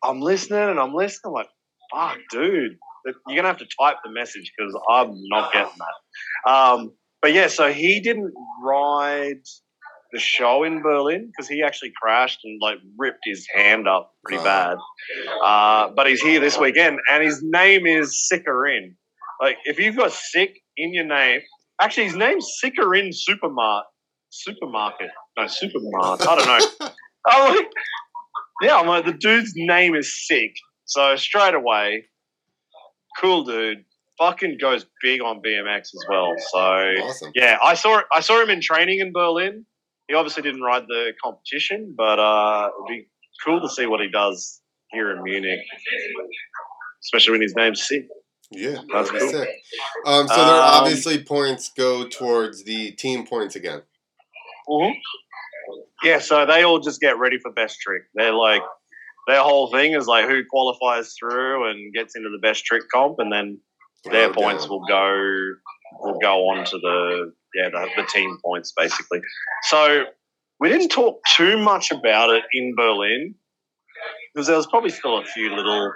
I'm listening and I'm listening. I'm like, fuck, dude, you're gonna have to type the message because I'm not getting that. Um, but yeah, so he didn't ride the show in Berlin because he actually crashed and like ripped his hand up pretty bad. Uh, but he's here this weekend, and his name is Sickerin. Like, if you've got sick in your name, actually, his name's Sickerin Supermart. Supermarket. No, Supermart. I don't know. I'm like, yeah, I'm like, the dude's name is sick. So straight away, cool dude. Fucking goes big on BMX as well. So awesome. yeah, I saw I saw him in training in Berlin. He obviously didn't ride the competition, but uh, it'd be cool to see what he does here in Munich, especially when his name's sick. Yeah, That's cool. sick. Um, so there Um, obviously points go towards the team points again. Mm-hmm. Yeah, so they all just get ready for best trick. They're like their whole thing is like who qualifies through and gets into the best trick comp, and then their points will go will go on to the yeah the, the team points basically. So we didn't talk too much about it in Berlin because there was probably still a few little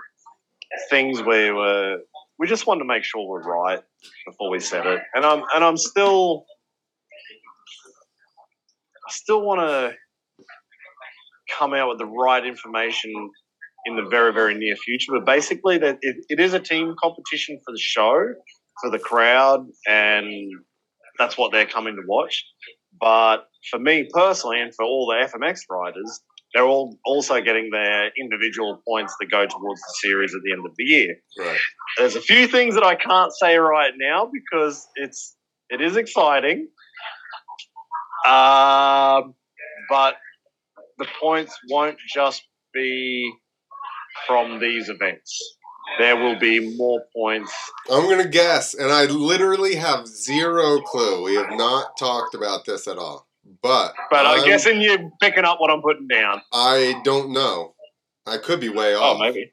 things where we're, we just wanted to make sure we're right before we said it, and I'm and I'm still I still want to come out with the right information in the very very near future. But basically, that it, it is a team competition for the show, for the crowd, and that's what they're coming to watch. But for me personally, and for all the FMX riders, they're all also getting their individual points that go towards the series at the end of the year. Right. There's a few things that I can't say right now because it's it is exciting. Um, but the points won't just be from these events. There will be more points. I'm gonna guess, and I literally have zero clue. We have not talked about this at all. But But I'm- I'm guessing you're picking up what I'm putting down. I don't know. I could be way Oh, off. maybe.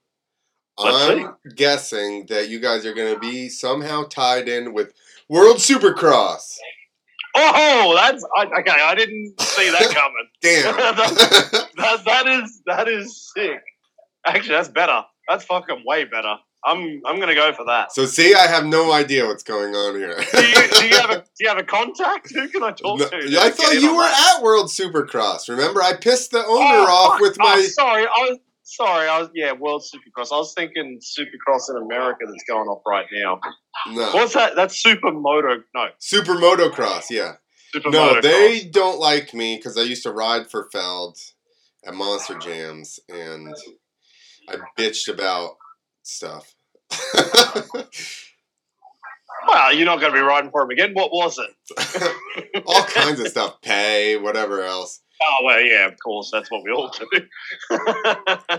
Let's I'm guessing that you guys are going to be somehow tied in with World Supercross. Oh, that's okay. I didn't see that coming. Damn. That, that is that is sick. Actually, that's better. That's fucking way better. I'm I'm gonna go for that. so see, I have no idea what's going on here. Do you, do you have a do you have a contact? Who can I talk No, to? I to thought you were that? at World Supercross. Remember, I pissed the owner Oh, off fuck. with Oh, my. sorry, I was sorry. I was yeah, World Supercross. I was thinking Supercross in America that's going off right now. No, What's that? That's Supermoto. No, Super Motocross. Yeah. Supermoto. No, they don't like me because I used to ride for Feld at Monster Jams, and I bitched about stuff. Well, you're not going to be riding for him again. What was it? All kinds of stuff, pay, whatever else. Oh well, yeah, of course. That's what we all do.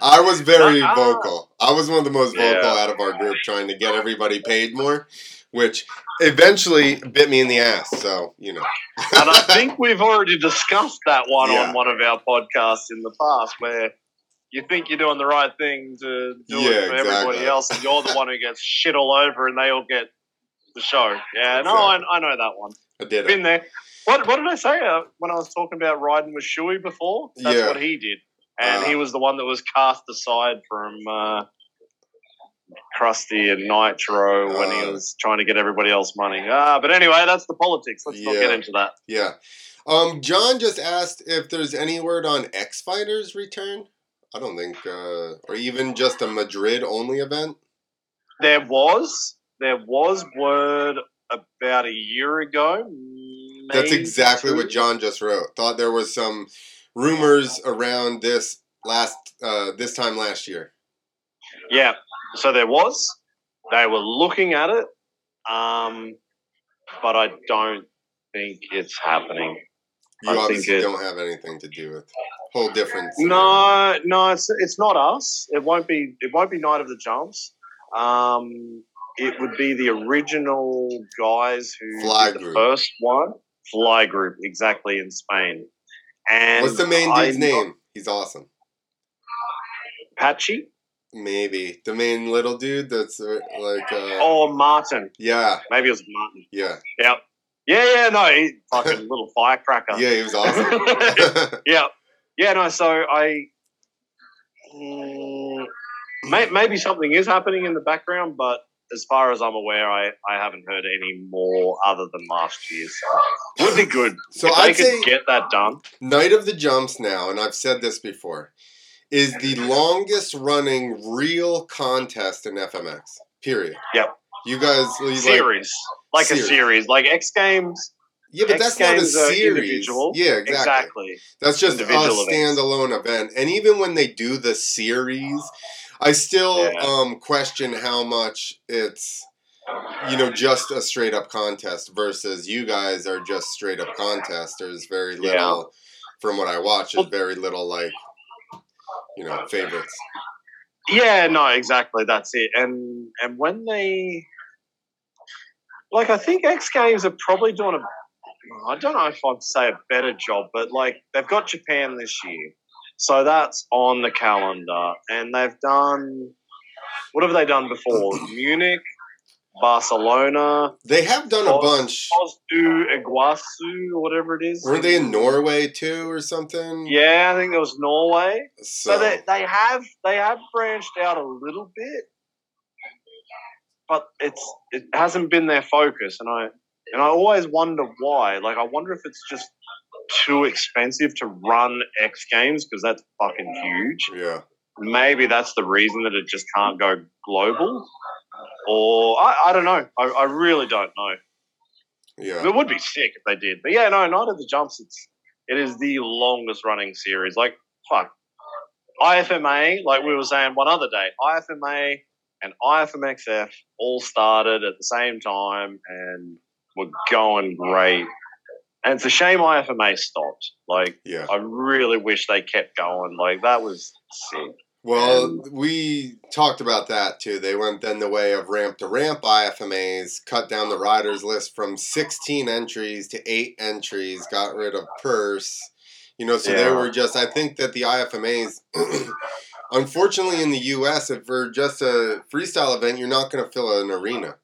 I was very Ah. vocal. I was one of the most vocal Yeah. out of our group, trying to get everybody paid more, which eventually bit me in the ass. So you know, and I think we've already discussed that one Yeah. on one of our podcasts in the past, where you think you're doing the right thing to do Yeah, it for everybody else, and you're the one who gets shit all over, and they all get the show. Yeah, no, I, I know that one. I did it. Been there. What, what did I say uh, when I was talking about riding with Shuey before? That's Yeah. what he did, and Uh. he was the one that was cast aside from. Uh, Crusty and Nitro when he Uh. was trying to get everybody else money. Ah, but anyway, that's the politics. Let's not get into that. Yeah. Um, John just asked if there's any word on X Fighters return. I don't think, uh, or even just a Madrid only event. There was there was word about a year ago. That's exactly two. what John just wrote. Thought there was some rumors around this last uh, this time last year. Yeah, so there was. They were looking at it, um, but I don't think it's happening. You I think obviously it- don't have anything to do with whole different. scenario. No, no, it's it's not us. It won't be. It won't be Night of the Jumps. Um, it would be the original guys who Fly did the Group. first one. Fly Group, exactly in Spain. And What's the main I- dude's name? He's awesome. Patchy. Maybe the main little dude that's uh, like. Uh, Oh, Martin. Yeah, Maybe it was Martin. yeah, Yep. Yeah, yeah, no, he fucking little firecracker. yeah. He was awesome. yeah, yeah. No, so I mm, may, maybe something is happening in the background, but as far as I'm aware, I, I haven't heard any more other than last year. So would be good so if I'd could say get that done. Night of the Jumps now, and I've said this before, is the longest running real contest in FMX. Period. Yep. You guys, you like, Series, like, Series. a series, like X Games. yeah, but X that's not a series. Yeah, exactly. Exactly. That's just a events. standalone event. And even when they do the series, I still Yeah. um, question how much it's, you know, just a straight up contest versus you guys are just straight up contest. There's very Yeah. little, from what I watch, there's very little like, you know, favorites. Yeah, no, exactly. That's it. And and when they like, I think X Games are probably doing a. I don't know if I'd say a better job, but like they've got Japan this year, so that's on the calendar, and they've done. What have they done before? Munich, Barcelona, They have done a bunch. Ozu, Iguazu, whatever it is. Were they in Norway too, or something? Yeah, I think there was Norway. So, So they, they have they have branched out a little bit, but it's it hasn't been their focus, and I and I always wonder why. Like I wonder if it's just too expensive to run X Games because that's fucking huge. Yeah. Maybe that's the reason that it just can't go global. Or I, I don't know. I, I really don't know. Yeah. It would be sick if they did. But yeah, no, Night of the Jumps, it's it is the longest running series. Like, fuck. IFMA, like we were saying one other day, IFMA and IFMXF all started at the same time and were going great. And it's a shame IFMA stopped. Like, Yeah. I really wish they kept going. Like, that was sick. Well, we talked about that too. They went then the way of ramp to ramp IFMAs, cut down the riders list from 16 entries to 8 entries, got rid of purse. You know, so they were just I think that the IFMAs unfortunately in the US if for just a freestyle event, you're not going to fill an arena.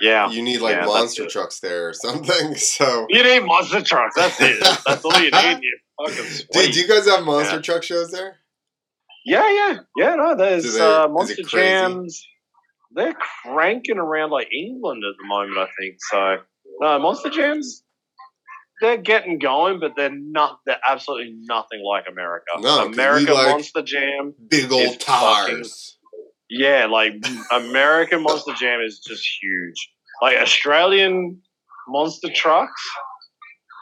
Yeah. You need like Yeah, monster trucks there or something. So You need monster trucks. That's it. That's all you need. You fucking Dude, do you guys have monster Yeah. truck shows there? Yeah, yeah, yeah. No, there's they- uh, Monster? Jams. They're cranking around like England at the moment, I think. So no, Monster Jams. They're getting going, but they're not. They're absolutely nothing like America. No, America like- Monster Jam. Big old fucking- tires. Yeah, like American Monster Jam is just huge. Like Australian Monster Trucks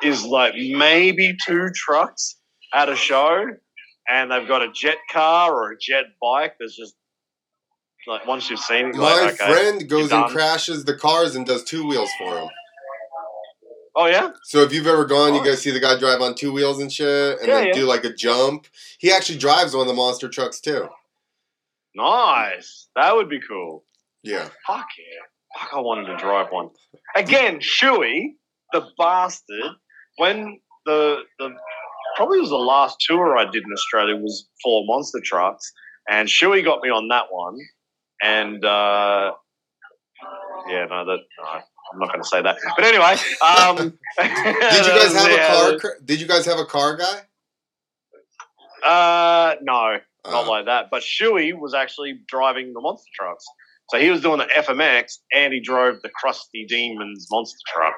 is like maybe two trucks at a show, and they've got a jet car or a jet bike. There's just like once you've seen it, My like, okay. friend goes and crashes the cars and does two wheels for him. Oh yeah, So if you've ever gone, you guys see the guy drive on two wheels and shit, and Yeah, then yeah. do like a jump. He actually drives one of the monster trucks too. nice. That would be cool. Yeah, Fuck yeah. Fuck, I wanted to drive one. Again, Shuey, the bastard, when the the probably was the last tour I did in Australia was for monster trucks, and Shuey got me on that one. And uh, yeah, no, that no, I'm not going to say that. But anyway, um, Did you guys have yeah, a car? Did you guys have a car guy? Uh, no, not Uh, like that. But Shuey was actually driving the monster trucks. So he was doing the FMX and he drove the Crusty Demons monster truck.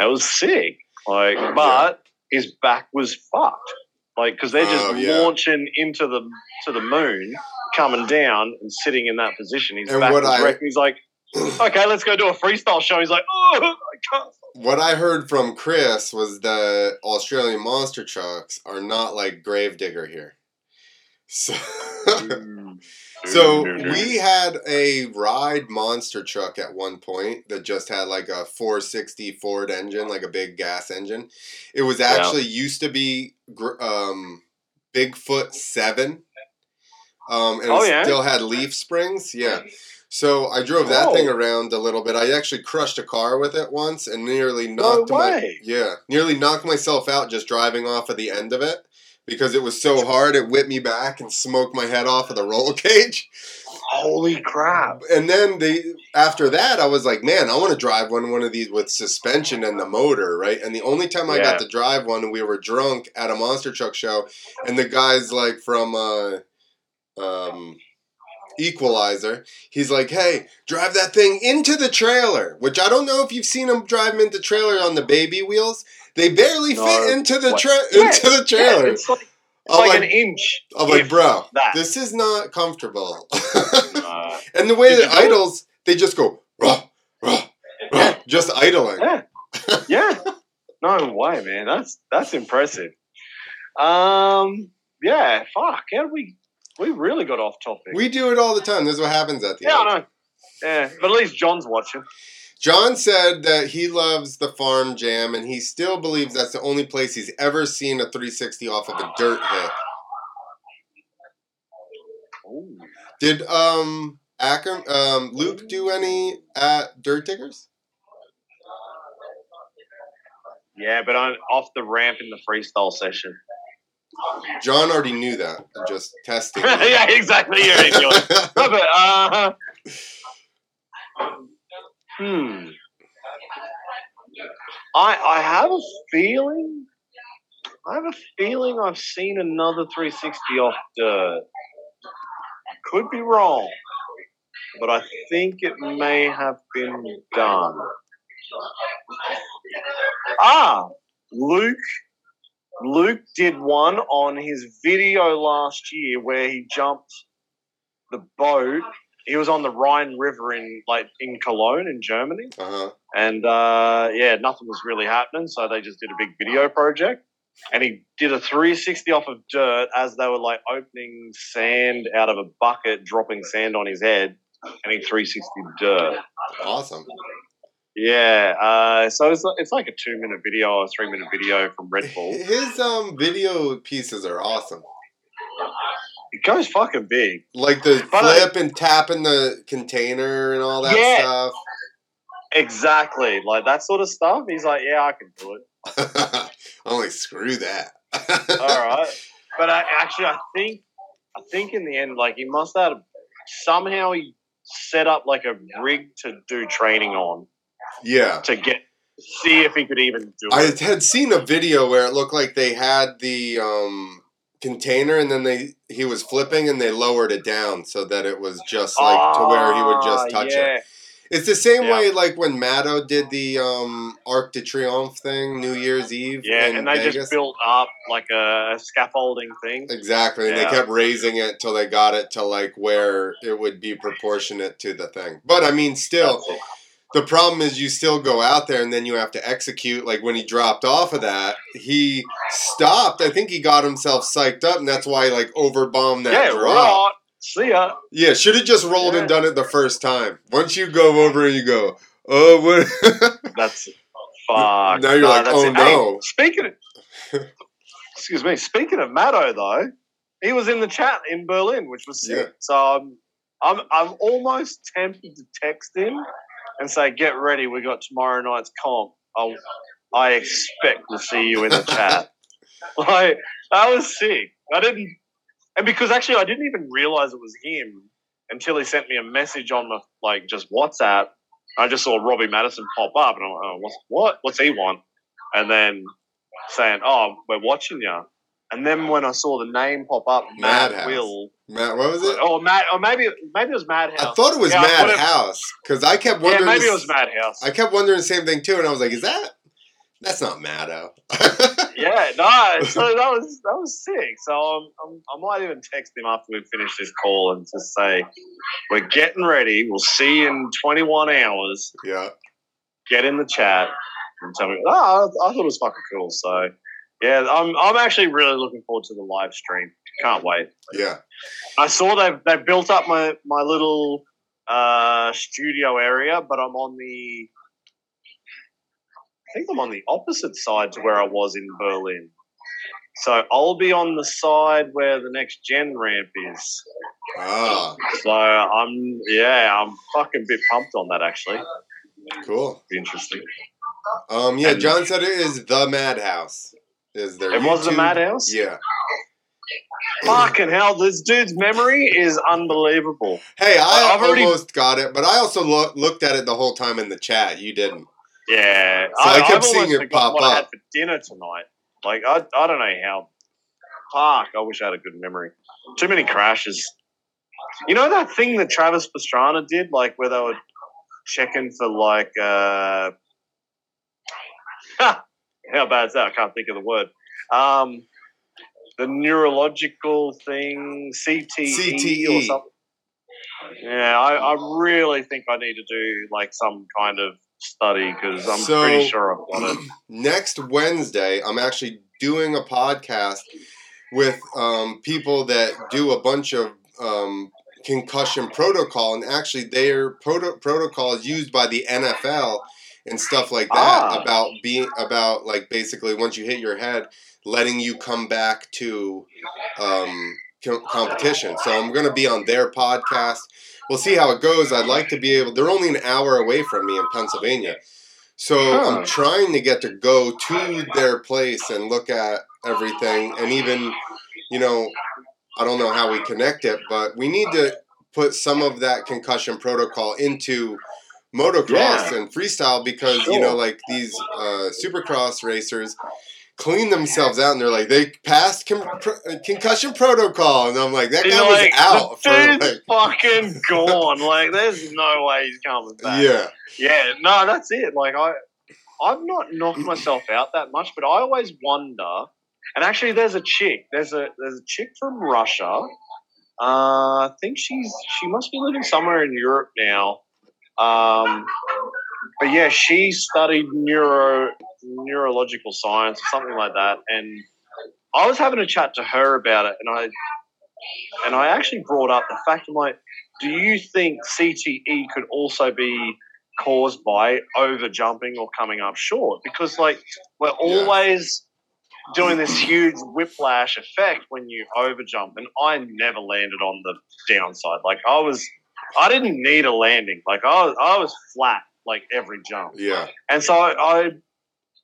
It was sick. Like, but his back was fucked. Like, because they're just Oh, yeah. launching into the to the moon, coming down and sitting in that position. His And back was I- wrecked. He's like, okay, let's go do a freestyle show. He's like, oh, I can't. what I heard from Chris was the Australian monster trucks are not like Gravedigger here. So, so we had a ride monster truck at one point that just had like a 460 Ford engine, like a big gas engine. It was actually used to be um, Bigfoot Seven, um, and Oh, it yeah? still had leaf springs. Yeah. So I drove that Oh. thing around a little bit. I actually crushed a car with it once and nearly No knocked my yeah, nearly knocked myself out just driving off of the end of it because it was so hard it whipped me back and smoked my head off of the roll cage. Holy crap. And then they after that I was like, man, I want to drive one one of these with suspension and the motor, right? And the only time I Yeah. got to drive one we were drunk at a monster truck show and the guys like from uh um Equalizer. He's like, "Hey, drive that thing into the trailer." Which I don't know if you've seen him drive 'em into trailer on the baby wheels. They barely No. fit into the What? tra- Yeah, into the Yeah, trailer. it's like, it's I'm like, like, an inch. I'm like, bro, that. this is not comfortable. Uh, and the way that you do it? idles, they just go, ruh, ruh, ruh, just idling. yeah, yeah. No way, man. That's that's impressive. Um, yeah. Fuck. How did we? We really got off topic. We do it all the time. This is what happens at the yeah, end. I know. Yeah, but at least John's watching. John said that he loves the farm jam and he still believes that's the only place he's ever seen a 360 off of a dirt hit. Ooh. Did um Acker, um Luc do any at Dirt Diggers? Yeah, but I'm off the ramp in the freestyle session. John already knew that. Just testing. yeah, exactly. You're in your no, but uh, hmm. I I have a feeling. I have a feeling I've seen another 360 off dirt. Could be wrong, but I think it may have been done. Ah, Luc Luc did one on his video last year where he jumped the boat. He was on the Rhine River in like in Cologne in Germany, Uh huh. and uh, yeah, nothing was really happening. So they just did a big video project, and he did a 360 off of dirt as they were like opening sand out of a bucket, dropping sand on his head, and he 360 dirt. Awesome. Yeah, uh, so it's it's like a two minute video or three minute video from Red Bull. His um video pieces are awesome. It goes fucking big. Like the But I- flip and tapping the container and all that Yeah. stuff. Exactly, like that sort of stuff. He's like, yeah, I can do it. Like, screw that. All right, but I, actually, I think, I think in the end, like he must have somehow he set up like a rig to do training on Yeah. to get see if he could even do I it. I had seen a video where it looked like they had the um, container and then they he was flipping and they lowered it down so that it was just like to where he would just Ah, touch yeah. it. It's the same Yeah. way like when Maddo did the um, Arc de Triomphe thing, New Year's Eve. Yeah, and they Vegas. just built up like a, scaffolding thing. Exactly, and Yeah. they kept raising it till they got it to like where it would be proportionate to the thing. But I mean, still. The problem is you still go out there and then you have to execute. Like when he dropped off of that, he stopped. I think he got himself psyched up, and that's why he like overbombed that yeah, drop. right. See ya. Yeah, should have just rolled and done it the first time. Once you go over and you go, oh, what? That's fuck. Now you're Nah, like, oh, it. Hey, no. speaking of, excuse me. Speaking of Maddo, though, he was in the chat in Berlin, which was sick. Yeah. So I'm, I'm, I'm almost tempted to text him and say, "Get ready, we got tomorrow night's comp. I, I expect to see you in the chat." like that was sick. I didn't, and because actually I didn't even realize it was him until he sent me a message on the like just WhatsApp. I just saw Robbie Maddison pop up, and I'm like, oh, what's, what? What's he want? And then saying, "Oh, we're watching you." And then when I saw the name pop up, Matt Madhouse. Will, Matt, what was it? oh Matt, or maybe maybe it was Madhouse. I thought it was Yeah, Mad whatever. House because I kept Yeah, wondering. maybe the it was Madhouse. I kept wondering the same thing too, and I was like, "Is that? That's not Maddo." Yeah, no, so that was that was sick. So um, um, I might even text him after we finish this call and just say, "We're getting ready. We'll see you in 21 hours. yeah, Get in the chat and tell me." Oh, I, I thought it was fucking cool. So yeah, I'm I'm actually really looking forward to the live stream. Can't wait. yeah. I saw they've they built up my my little uh, studio area, but I'm on the. I think I'm on the opposite side to where I was in Berlin. So I'll be on the side where the next gen ramp is. Ah, So I'm yeah, I'm fucking bit pumped on that actually. cool. Be interesting. Um, yeah, And- John said it is the Madhouse. Is there? It was the Madhouse? Yeah. Fucking hell, this dude's memory is unbelievable. Hey, I I've already- almost got it, but I also lo- looked at it the whole time in the chat. You didn't. Yeah, So I kept I've seeing it pop what I had up. for dinner tonight. Like I, I don't know how. Fuck! I wish I had a good memory. Too many crashes. You know that thing that Travis Pastrana did, like where they were checking for like. uh How bad is that? I can't think of the word. Um, the neurological thing, CTE, CTE. or something. Yeah, I, I really think I need to do like some kind of study because I'm So- pretty sure I've got it. Next Wednesday, I'm actually doing a podcast with um, people that do a bunch of um, concussion protocol, and actually, their proto- protocol is used by the NFL and stuff like that Ah. about being about like basically once you hit your head, letting you come back to um, co- competition. So I'm going to be on their podcast. We'll see how it goes. I'd like to be able. They're only an hour away from me in Pennsylvania. So Huh. I'm trying to get to go to their place and look at everything, and even, you know, I don't know how we connect it, but we need to put some of that concussion protocol into motocross Yeah. and freestyle because you know, like these uh, supercross racers clean themselves out, and they're like they passed con- concussion protocol, and I'm like that guy You're was out the for like fucking gone. Like, there's no way he's coming back. yeah. Yeah, no, that's it. Like I, I've not knocked myself out that much, but I always wonder And actually, there's a chick. There's a there's a chick from Russia. Uh, I think she's she must be living somewhere in Europe now. Um, but yeah, she studied neuro neurological science or something like that. And I was having a chat to her about it, and I and I actually brought up the fact I'm like, do you think CTE could also be caused by over jumping or coming up short? Because like we're always doing this huge whiplash effect when you over jump, and I never landed on the downside. Like I was, I didn't need a landing. Like I was, I was flat like every jump. Yeah. And so I, I,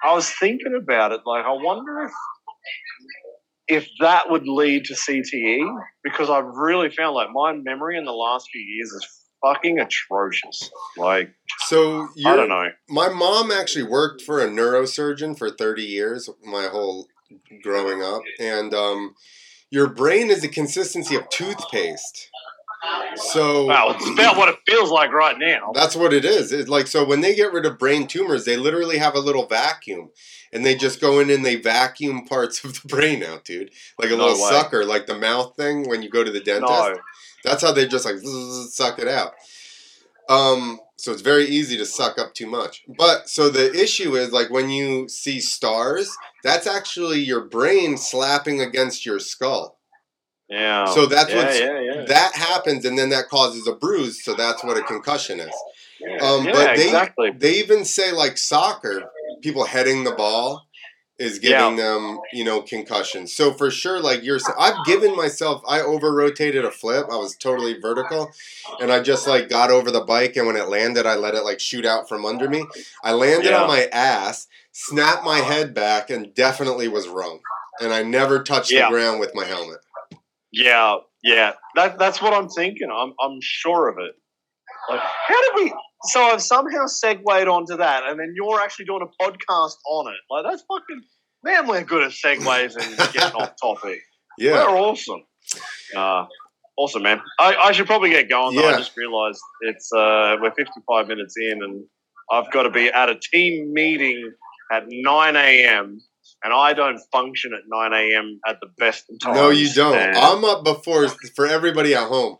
I was thinking about it. Like I wonder if if that would lead to CTE because I've really found like my memory in the last few years is fucking atrocious. Like So I don't know. my mom actually worked for a neurosurgeon for 30 years, my whole growing up, and um, your brain is the consistency of toothpaste. So Wow, it's about what it feels like right now. That's what it is. It's like so when they get rid of brain tumors, they literally have a little vacuum, and they just go in and they vacuum parts of the brain out, dude. Like a No little way. sucker, like the mouth thing when you go to the dentist. No. That's how they just like suck it out. Um, so it's very easy to suck up too much. But so the issue is like when you see stars, that's actually your brain slapping against your skull. Yeah. So that's yeah, what's yeah, yeah. that happens, and then that causes a bruise. So that's what a concussion is. yeah, um, but they- exactly. They even say like soccer, people heading the ball is giving them, you know, concussions. So for sure, like you're, I've given myself, I over rotated a flip. I was totally vertical, and I just like got over the bike, and when it landed, I let it like shoot out from under me. I landed on my ass, snapped my head back, and definitely was wrong. And I never touched the ground with my helmet. Yeah, yeah. That that's what I'm thinking. I'm I'm sure of it. Like, how did we? So I've somehow segued onto that, and then you're actually doing a podcast on it. Like that's fucking man. We're good at segues and getting off topic. Yeah. We're awesome. Uh, awesome, man. I, I should probably get going. Though. Yeah. I just realised it's uh, we're 55 minutes in, and I've got to be at a team meeting at 9 a.m. And I don't function at 9 a.m. at the best of times. No, you don't. And- I'm up before for everybody at home.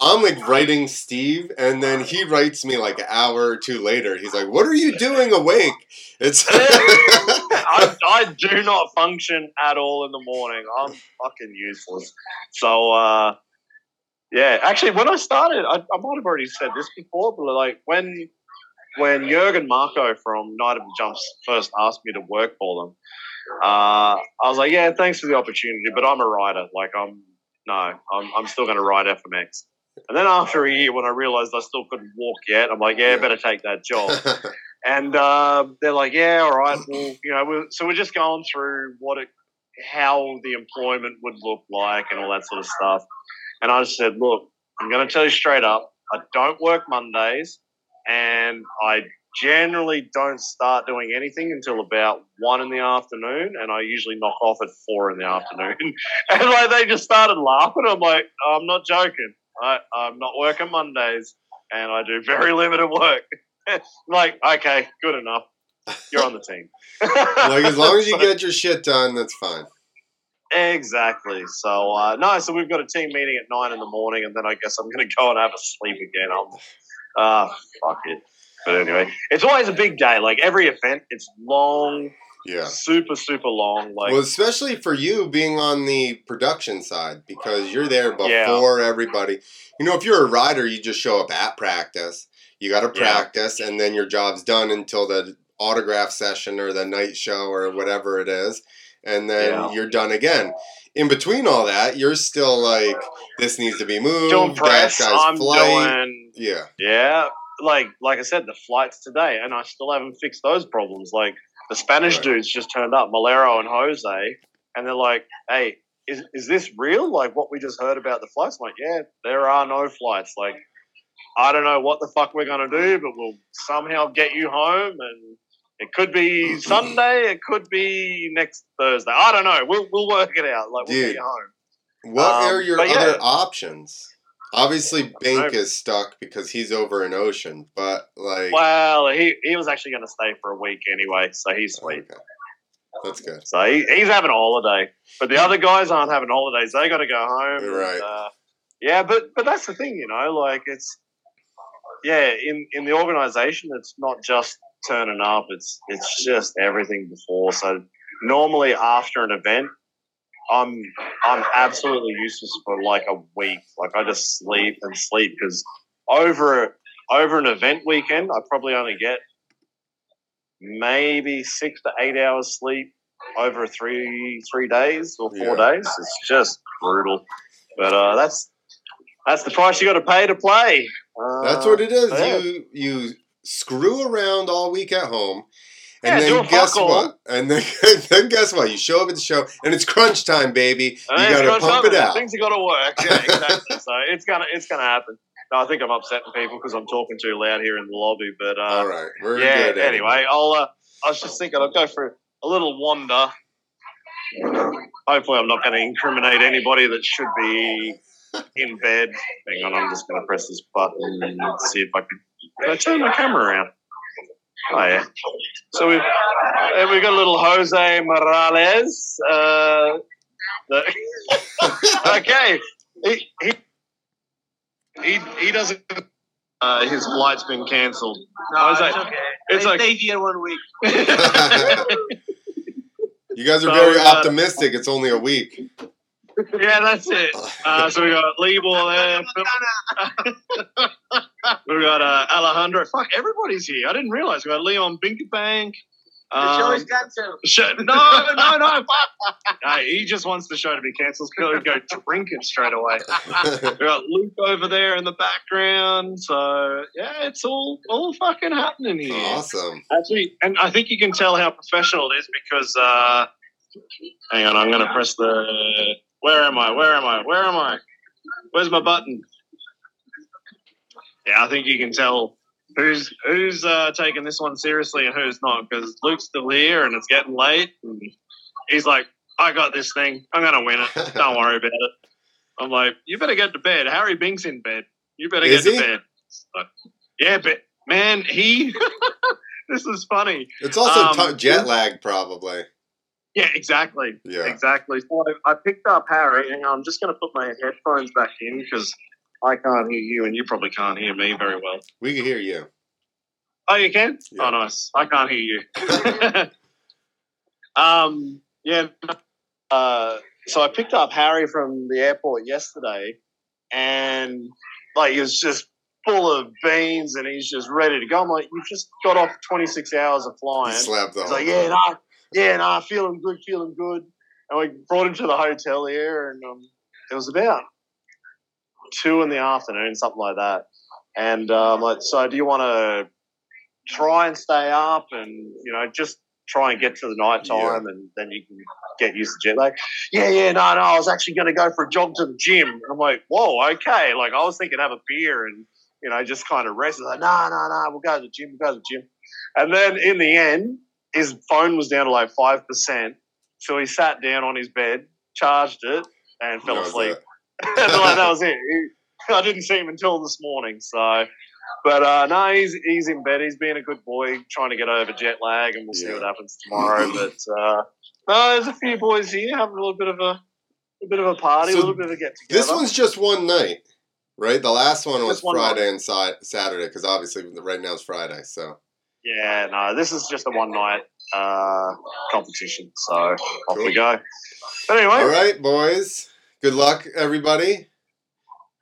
I'm like writing Steve, and then he writes me like an hour or two later. He's like, "What are you doing awake?" It's I, I do not function at all in the morning. I'm fucking useless. So, uh, yeah, actually, when I started, I, I might have already said this before, but like when when Jurgen Marco from Night of the Jumps first asked me to work for them, uh, I was like, yeah, thanks for the opportunity, but I'm a writer. Like, I'm no, I'm, I'm still going to write FMX. And then after a year, when I realized I still couldn't walk yet, I'm like, yeah, better take that job. And uh, they're like, yeah, all right. Well, you know, we're, so we're just going through what it, how the employment would look like and all that sort of stuff. And I just said, look, I'm going to tell you straight up, I don't work Mondays, and I generally don't start doing anything until about one in the afternoon, and I usually knock off at four in the afternoon. and like they just started laughing. I'm like, I'm not joking. I, I'm not working Mondays, and I do very limited work. like, okay, good enough. You're on the team. like as long as you get your shit done, that's fine. Exactly. So uh, no, so we've got a team meeting at nine in the morning, and then I guess I'm going to go and have a sleep again. I'm, ah, fuck it. But anyway, it's always a big day. Like every event, it's long, Yeah. super, super long. Like Well, especially for you being on the production side because you're there Yeah. before everybody. You know, if you're a rider, you just show up at practice. You got to Yeah. practice, and then your job's done until the autograph session or the night show or whatever it is, and then Yeah. you're done again. In between all that, you're still like, this needs to be moved. doing that press. guy's I'm flight. doing Yeah, yeah. Like like I said, the flights today, and I still haven't fixed those problems. Like the Spanish Right. dudes just turned up, Melero and Jose, and they're like, "Hey, is is this real? Like what we just heard about the flights?" I'm like, yeah, there are no flights. Like I don't know what the fuck we're gonna do, but we'll somehow get you home, and it could be Sunday, it could be next Thursday. I don't know. We'll we'll work it out. Like we'll Dude. get you home. What Um, are your but yeah. other options? Obviously, Bink is stuck because he's over an ocean, but like, Well, he he was actually gonna stay for a week anyway, so he's sweet. okay. That's good. So he, he's having a holiday, but the other guys aren't having holidays. They got to go home. and, Right. uh, yeah, but but that's the thing, you know. Like it's yeah, in in the organization, it's not just turning up. It's it's just everything before. So normally after an event, I'm I'm absolutely useless for like a week. Like I just sleep and sleep because over over an event weekend, I probably only get maybe six to eight hours sleep over three three days or four Yeah. days. It's just brutal. But uh, that's that's the price you got to pay to play. Uh, That's what it is. yeah. You you screw around all week at home. Yeah, And do then guess what? And then, then guess what? You show up at the show, and it's crunch time, baby. You And it's got to pump it out. Things are got to work. Yeah, exactly. so it's gonna it's gonna happen. No, I think I'm upsetting people because I'm talking too loud here in the lobby. But uh, All right, we're yeah. good. Anyway, I'll. Uh, I was just thinking I'll go for a little wander. Hopefully, I'm not going to incriminate anybody that should be in bed. Hang on, I'm just going to press this button and see if I can. Can I turn my camera around? Oh yeah. So we've we've got a little Jose Morales. Uh, the, okay. He, he he he doesn't. Uh, his flight's been cancelled. No, Jose, it's okay. it's I like- stay here one week. you guys are So, very uh, optimistic. It's only a week. Yeah, that's it. Uh, so we got Libor there. We got uh, Alejandro. Fuck, everybody's here. I didn't realize we got Leon Binkerbank. The show Um, is cancelled. Shit. No, no, no. Fuck. Hey, he just wants the show to be cancelled. Go, go drinking straight away. We got Luc over there in the background. So yeah, it's all all fucking happening here. awesome. Actually, and I think you can tell how professional it is because. Uh, hang on, I'm gonna press the. Where am I? Where am I? Where am I? Where's my button? Yeah, I think you can tell who's who's uh, taking this one seriously and who's not because Luc's still here and it's getting late. And he's like, "I got this thing. I'm gonna win it. Don't worry about it." I'm like, "You better get to bed. Harry Bink's in bed. You better Is get he? to bed." Yeah, but man, he. this is funny. It's also Um, t- jet lag, probably. Yeah, exactly. Yeah. Exactly. So I, I picked up Harry. and I'm just going to put my headphones back in because I can't hear you and you probably can't hear me very well. We can hear you. Oh, you can? Yeah. Oh, nice. I can't hear you. um, yeah. Uh, so I picked up Harry from the airport yesterday, and like he was just full of beans, and he's just ready to go. I'm like, you just got off 26 hours of He flying. slapped the He's like, yeah, nah, yeah, nah, feeling good, feeling good. And we brought him to the hotel here, and um, it was about two in the afternoon, something like that. And I'm like, so do you want to try and stay up and, you know, just try and get to the night time and then you can get used to jet lag? Yeah, yeah, no, no, I was actually going to go for a jog to the gym. And I'm like, whoa, okay. Like, I was thinking have a beer and, you know, just kind of rest. Like, no, no, no, we'll go to the gym, we'll go to the gym. And then in the end, his phone was down to like 5%. So he sat down on his bed, charged it, and fell was asleep. And, like, that was it. He- I didn't see him until this morning. So, but uh, no, he's he's in bed. He's being a good boy, trying to get over jet lag, and we'll see what happens tomorrow. but uh, no, there's a few boys here having a little bit of a, a bit of a party, So a little bit of a get together. This one's just one night, right? The last one was one Friday and si- Saturday because obviously right now it's Friday. So yeah, no, this is just a one night uh, competition. So off Cool. we go. But anyway, all right, boys. Good luck, everybody.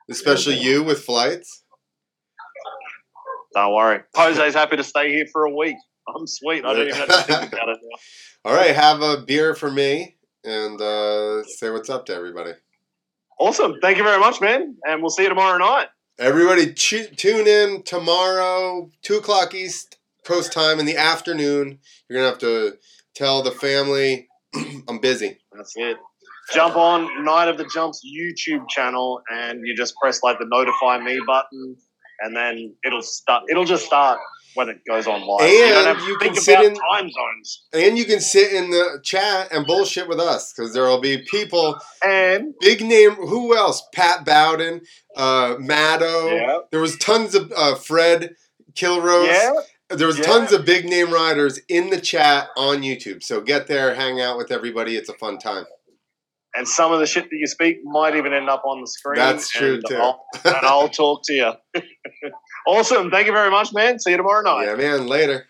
Especially you with flights. don't worry. Jose's happy to stay here for a week. I'm sweet. I don't even have to think about it now. All right, have a beer for me and uh, say what's up to everybody. Awesome. Thank you very much, man. And we'll see you tomorrow night. Everybody, tu- tune in tomorrow, two o'clock East Coast time in the afternoon. You're gonna have to tell the family I'm busy. That's it. Jump on Night of the Jumps YouTube channel and you just press like the notify me button and then it'll start it'll just start when it goes on live. And don't have to you think can sit about in- time zones. And you can sit in the chat and bullshit with us because there will be people, And big name. Who else? Pat Bowden, uh, Maddo. yeah, There was tons of uh, Fred Kilrose, yeah, There was Yeah. tons of big name riders in the chat on YouTube. So get there, hang out with everybody. It's a fun time. And some of the shit that you speak might even end up on the screen. That's true and too. I'll, and I'll talk to you. awesome. Thank you very much, man. See you tomorrow night. yeah, man. Later.